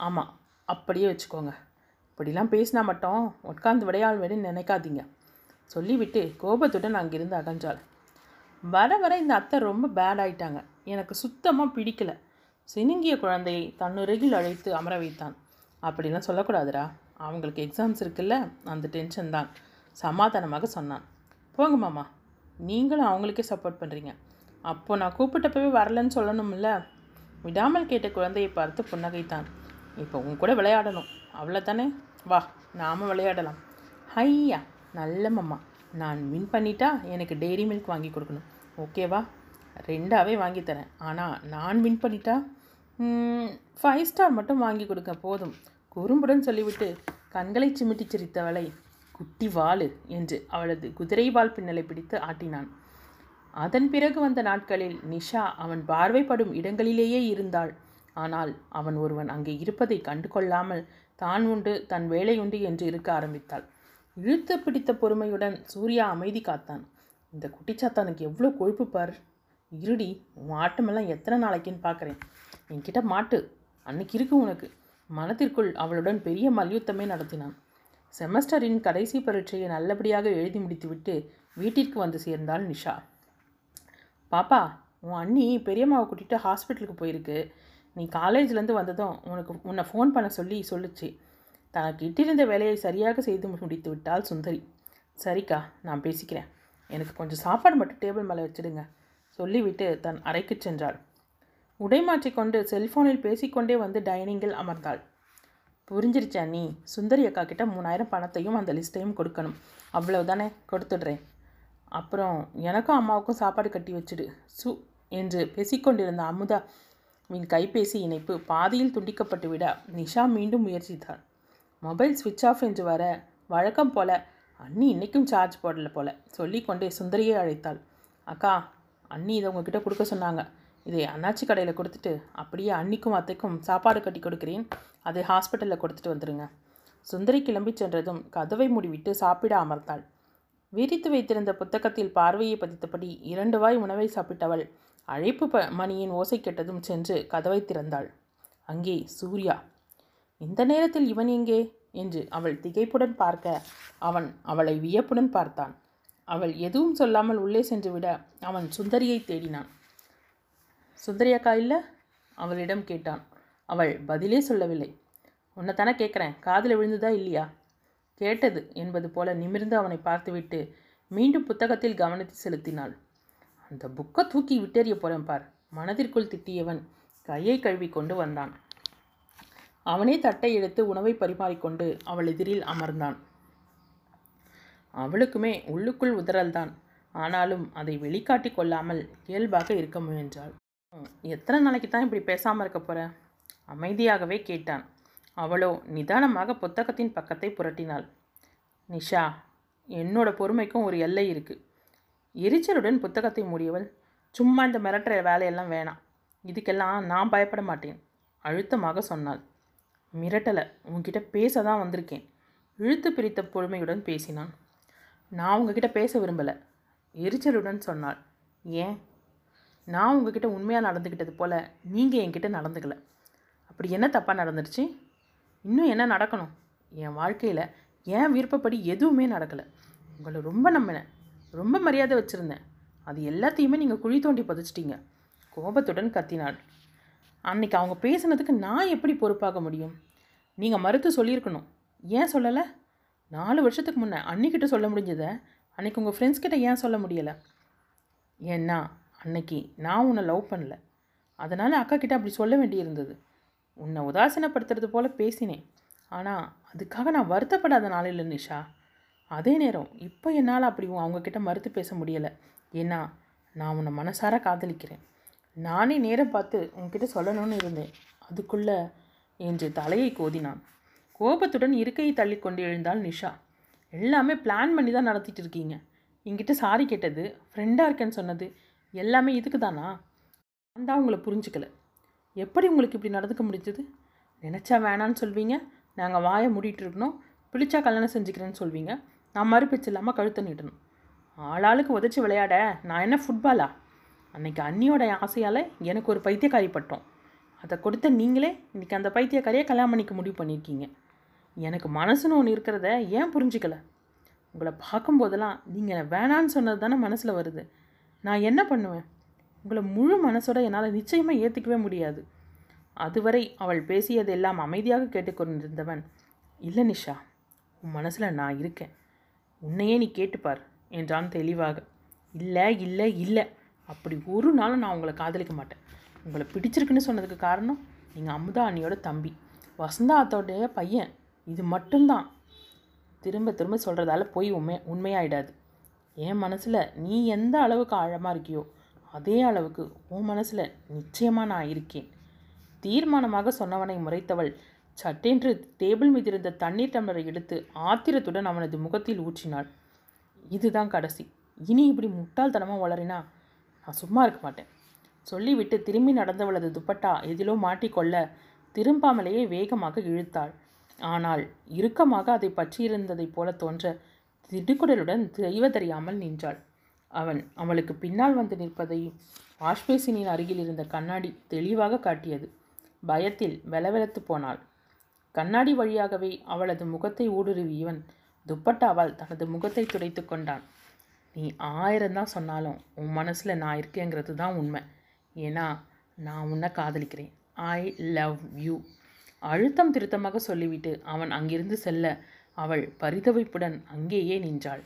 ஆமாம் அப்படியே வச்சுக்கோங்க. இப்படிலாம் பேசினா மட்டும் உட்கார்ந்து விளையாடுவேன்னு நினைக்காதீங்க. சொல்லிவிட்டு கோபத்துடன் அங்கிருந்து அகன்றாள். வர வர இந்த அத்தை ரொம்ப பேட் ஆயிட்டாங்க. எனக்கு சுத்தமாக பிடிக்கல. சினுங்கிய குழந்தையை தன்னுருகில் அழைத்து அமர வைத்தான். அப்படிலாம் சொல்லக்கூடாதுடா. அவங்களுக்கு எக்ஸாம்ஸ் இருக்குல்ல அந்த டென்ஷன் தான். சமாதானமாக சொன்னான். போங்க மாமா நீங்களும் அவங்களுக்கே சப்போர்ட் பண்ணுறீங்க அப்போது நான் கூப்பிட்டப்பவே வரலன்னு சொல்லணும்ல. விடாமல் கேட்ட குழந்தையை பார்த்து புன்னகைத்தான். இப்போ உன் கூட விளையாடணும். அவ்வளோதானே வா நாம் விளையாடலாம். ஹையா நல்ல மம்மா நான் வின் பண்ணிட்டா எனக்கு டெய்ரி மில்க் வாங்கி கொடுக்கணும். ஓகேவா ரெண்டாவே வாங்கித்தரேன் ஆனால் நான் வின் பண்ணிட்டா? ஃபைவ் ஸ்டார் மட்டும் வாங்கி கொடுக்க போதும். குறும்புடன் சொல்லிவிட்டு கண்களை சிமிட்டி சிரித்தவளை குட்டி வாளு என்று அவளது குதிரை வால் பின்னலை பிடித்து ஆட்டினான். அதன் பிறகு வந்த நாட்களில் நிஷா அவன் பார்வைப்படும் இடங்களிலேயே இருந்தாள். ஆனால் அவன் ஒருவன் அங்கே இருப்பதை கண்டு கொள்ளாமல் தான் உண்டு தன் வேலை உண்டு என்று இருக்க ஆரம்பித்தாள். இழுத்து பிடித்த பொறுமையுடன் சூர்யா அமைதி காத்தான். இந்த குட்டிச்சாத்தானுக்கு எவ்வளோ கொழுப்பு பார். இருடி உன் ஆட்டமெல்லாம் எத்தனை நாளைக்குன்னு பார்க்குறேன். என்கிட்ட மாட்டு அன்னைக்கு இருக்கு உனக்கு. மனத்திற்குள் அவளுடன் பெரிய மல்யுத்தமே நடத்தினான். செமஸ்டரின் கடைசி பரீட்சையை நல்லபடியாக எழுதி முடித்துவிட்டு வீட்டிற்கு வந்து சேர்ந்தாள் நிஷா. பாப்பா உன் அண்ணி பெரியம்மாவை கூட்டிகிட்டு ஹாஸ்பிட்டலுக்கு போயிருக்கு. நீ காலேஜ்லேருந்து வந்ததும் உனக்கு உன்னை ஃபோன் பண்ண சொல்லி சொல்லுச்சு. தனக்கு இட்டிருந்த வேலையை சரியாக செய்து முடித்து விட்டாள் சுந்தரி. சரிக்கா நான் பேசிக்கிறேன். எனக்கு கொஞ்சம் சாப்பாடு மட்டும் டேபிள் மேலே வச்சுடுங்க. சொல்லிவிட்டு தன் அறைக்கு சென்றாள். உடை மாற்றிக்கொண்டு செல்ஃபோனில் பேசிக்கொண்டே வந்து டைனிங்கில் அமர்ந்தாள். புரிஞ்சிருச்சா நீ? சுந்தரி அக்கா கிட்ட மூணாயிரம் பணத்தையும் அந்த லிஸ்ட்டையும் கொடுக்கணும். அவ்வளவுதானே? கொடுத்துடுறேன். அப்புறம் எனக்கும் அம்மாவுக்கும் சாப்பாடு கட்டி வச்சுடு. சு என்று பேசிக்கொண்டிருந்த அமுதா அமுதாவின் கைபேசி இணைப்பு பாதியில் துண்டிக்கப்பட்டு விட நிஷா மீண்டும் முயற்சித்தாள் மொபைல் சுவிட்ச் ஆஃப் என்று வர வழக்கம் போல அண்ணி இன்னைக்கும் சார்ஜ் போடல போல சொல்லிக்கொண்டே சுந்தரியை அழைத்தாள். அக்கா அண்ணி இதை உங்ககிட்ட கொடுக்க சொன்னாங்க. இதை அண்ணாச்சி கடையில் கொடுத்துட்டு அப்படியே அன்னிக்கும் அத்தைக்கும் சாப்பாடு கட்டி கொடுக்குறேன். அதை ஹாஸ்பிட்டலில் கொடுத்துட்டு வந்துடுங்க சுந்தரி கிளம்பி சென்றதும் கதவை மூடிவிட்டு சாப்பிட அமர்ந்தாள். விரித்து வைத்திருந்த புத்தகத்தில் பார்வையை பதித்தபடி இரண்டு வாய் உணவை சாப்பிட்டவள் அழைப்பு ப மணியின் ஓசை கெட்டதும் சென்று கதவை திறந்தாள். அங்கே சூர்யா. இந்த நேரத்தில் இவன் எங்கே? என்று அவள் திகைப்புடன் பார்க்க அவன் அவளை வியப்புடன் பார்த்தான். அவள் எதுவும் சொல்லாமல் உள்ளே சென்று விட அவன் சுந்தரியை தேடினான். சுந்தரி அக்கா இல்லை? அவளிடம் கேட்டான். அவள் பதிலே சொல்லவில்லை. உன்னை தானே கேட்குறேன் காதில் விழுந்ததா இல்லையா? கேட்டது என்பது போல நிமிர்ந்து அவனை பார்த்துவிட்டு மீண்டும் புத்தகத்தில் கவனத்தை செலுத்தினாள். அந்த புக்கை தூக்கி விட்டெறிய போகிறேன் பார். மனதிற்குள் திட்டியவன் கையை கழுவி கொண்டு வந்தான். அவனே தட்டை எடுத்து உணவை பரிமாறிக்கொண்டு அவள் எதிரில் அமர்ந்தான். அவளுக்குமே உள்ளுக்குள் உதறல்தான். ஆனாலும் அதை வெளிக்காட்டி கொள்ளாமல் இயல்பாக இருக்க முயன்றாள். எத்தனை நாளைக்கு தான் இப்படி பேசாமல் இருக்க போகிற அமைதியாகவே கேட்டான். அவளோ நிதானமாக புத்தகத்தின் பக்கத்தை புரட்டினாள். நிஷா என்னோட பொறுமைக்கும் ஒரு எல்லை இருக்குது எரிச்சலுடன் புத்தகத்தை மூடியவள். சும்மா இந்த மிரட்டுற வேலையெல்லாம் வேணாம். இதுக்கெல்லாம் நான் பயப்பட மாட்டேன் அழுத்தமாக சொன்னாள். மிரட்டலை. உங்ககிட்ட பேச தான் வந்திருக்கேன் இழுத்து பிரித்த பொறுமையுடன் பேசினான். நான் உங்ககிட்ட பேச விரும்பலை எரிச்சலுடன் சொன்னாள். ஏன்? நான் உங்ககிட்ட உண்மையாக நடந்துக்கிட்டது போல் நீங்கள் என்கிட்ட நடந்துக்கல. அப்படி என்ன தப்பாக நடந்துருச்சு? இன்னும் என்ன நடக்கணும்? என் வாழ்க்கையில் என் விருப்பப்படி எதுவுமே நடக்கலை. உங்களை ரொம்ப நம்பினேன். ரொம்ப மரியாதை வச்சுருந்தேன். அது எல்லாத்தையுமே நீங்கள் குழி தோண்டி புதைச்சிட்டீங்க. கோபத்துடன் கத்தினாள். அன்னைக்கு அவங்க பேசுனதுக்கு நான் எப்படி பொறுப்பாக முடியும்? நீங்கள் மறுத்து சொல்லியிருக்கணும். ஏன் சொல்லலை? நாலு வருஷத்துக்கு முன்னே அன்னிக்கிட்ட சொல்ல முடிஞ்சதை அன்னைக்கு உங்கள் ஃப்ரெண்ட்ஸ் கிட்ட ஏன் சொல்ல முடியலை? ஏன்னா அன்னைக்கு நான் உன்னை லவ் பண்ணல. அதனால் அக்கா கிட்ட அப்படி சொல்ல வேண்டியிருந்தது. உன்னை உதாசீனப்படுத்துறது போல் பேசினேன். ஆனால் அதுக்காக நான் வருத்தப்படாத நாளில் நிஷா. அதே நேரம் இப்போ என்னால் அப்படி அவங்கக்கிட்ட மறுத்து பேச முடியலை. ஏன்னா நான் உன்னை மனசார காதலிக்கிறேன். நானே நேரம் பார்த்து உங்ககிட்ட சொல்லணும்னு இருந்தேன். அதுக்குள்ளே என்று தலையை கோதினான். கோபத்துடன் இருக்கையை தள்ளிக்கொண்டு எழுந்தாள் நிஷா. எல்லாமே பிளான் பண்ணி தான் நடத்திட்டு இருக்கீங்க. என்கிட்ட சாரி கேட்டது ஃப்ரெண்டாக இருக்கேன்னு சொன்னது எல்லாமே இதுக்கு தானா? நான் தான் உங்களை புரிஞ்சுக்கல. எப்படி உங்களுக்கு இப்படி நடந்துக்க முடிஞ்சது? நினச்சா வேணான்னு சொல்வீங்க. நாங்கள் வாயை மூடிட்டு இருக்கணும். பிடிச்சா கல்யாணம் செஞ்சுக்கிறேன்னு சொல்வீங்க. நான் மறுபேச்சு இல்லாமல் கழுத்தை நீட்டணும். ஆளாளுக்கு உதச்சி விளையாட நான் என்ன ஃபுட்பாலா அன்னைக்கு அண்ணியோட ஆசையால் எனக்கு ஒரு பைத்தியக்காரி பட்டோம். அதை கொடுத்த நீங்களே இன்றைக்கி அந்த பைத்தியக்காரியை கல்யாணம் பண்ணிக்க முடிவு பண்ணியிருக்கீங்க எனக்கு மனசுன்னு ஒன்று இருக்கிறத ஏன் புரிஞ்சிக்கல? உங்களை பார்க்கும்போதெல்லாம் நீங்கள் வேணான்னு சொன்னது தானே மனசில் வருது. நான் என்ன பண்ணுவேன்? உங்களை முழு மனசோட என்னால் நிச்சயமாக ஏற்றுக்கவே முடியாது. அதுவரை அவள் பேசியதெல்லாம் அமைதியாக கேட்டுக்கொண்டிருந்தவன் இல்லை நிஷா உன் மனசில் நான் இருக்கேன். உன்னையே நீ கேட்டுப்பார் என்றான் தெளிவாக. இல்லை இல்லை இல்லை. அப்படி ஒரு நாளும் நான் உங்களை காதலிக்க மாட்டேன். உங்களை பிடிச்சிருக்குன்னு சொன்னதுக்கு காரணம் நீங்கள் அமுதா அண்ணியோட தம்பி. வசந்தா அத்தோடைய பையன். இது மட்டும்தான். திரும்ப திரும்ப சொல்கிறதால போய் உண்மை உண்மையாயிடாது. என் மனசில் நீ எந்த அளவுக்கு ஆழமாக இருக்கியோ அதே அளவுக்கு உன் மனசில் நிச்சயமாக நான் இருக்கேன். தீர்மானமாக சொன்னவனை முறைத்தவள் சட்டென்று டேபிள் மீது இருந்த தண்ணீர் டம்ளரை எடுத்து ஆத்திரத்துடன் அவனது முகத்தில் ஊற்றினாள். இதுதான் கடைசி. இனி இப்படி முட்டாள்தனமாக வளரினா நான் சும்மா இருக்க மாட்டேன் சொல்லிவிட்டு திரும்பி நடந்தவளது துப்பட்டா எதிலோ மாட்டிக்கொள்ள திரும்பாமலேயே வேகமாக இழுத்தாள். ஆனால் இறுக்கமாக அதை பற்றியிருந்ததைப் போல தோன்ற திடுக்குடலுடன் தெய்வதறியாமல் நின்றாள். அவன் அவளுக்கு பின்னால் வந்து நிற்பதை வாஷ்பேசினின் அருகில் இருந்த கண்ணாடி தெளிவாக காட்டியது. பயத்தில் வெலவெலத்து போனாள். கண்ணாடி வழியாகவே அவளது முகத்தை ஊடுருவியவன் துப்பட்டாவால் தனது முகத்தை துடைத்து கொண்டான். நீ ஆயிரம் தான் சொன்னாலும் உன் மனசில் நான் இருக்கேங்கிறது தான் உண்மை. ஏன்னா நான் உன்னை காதலிக்கிறேன். ஐ லவ் யூ அழுத்தம் திருத்தமாக சொல்லிவிட்டு அவன் அங்கிருந்து செல்ல அவள் பரிதவிப்புடன் அங்கேயே நின்றாள்.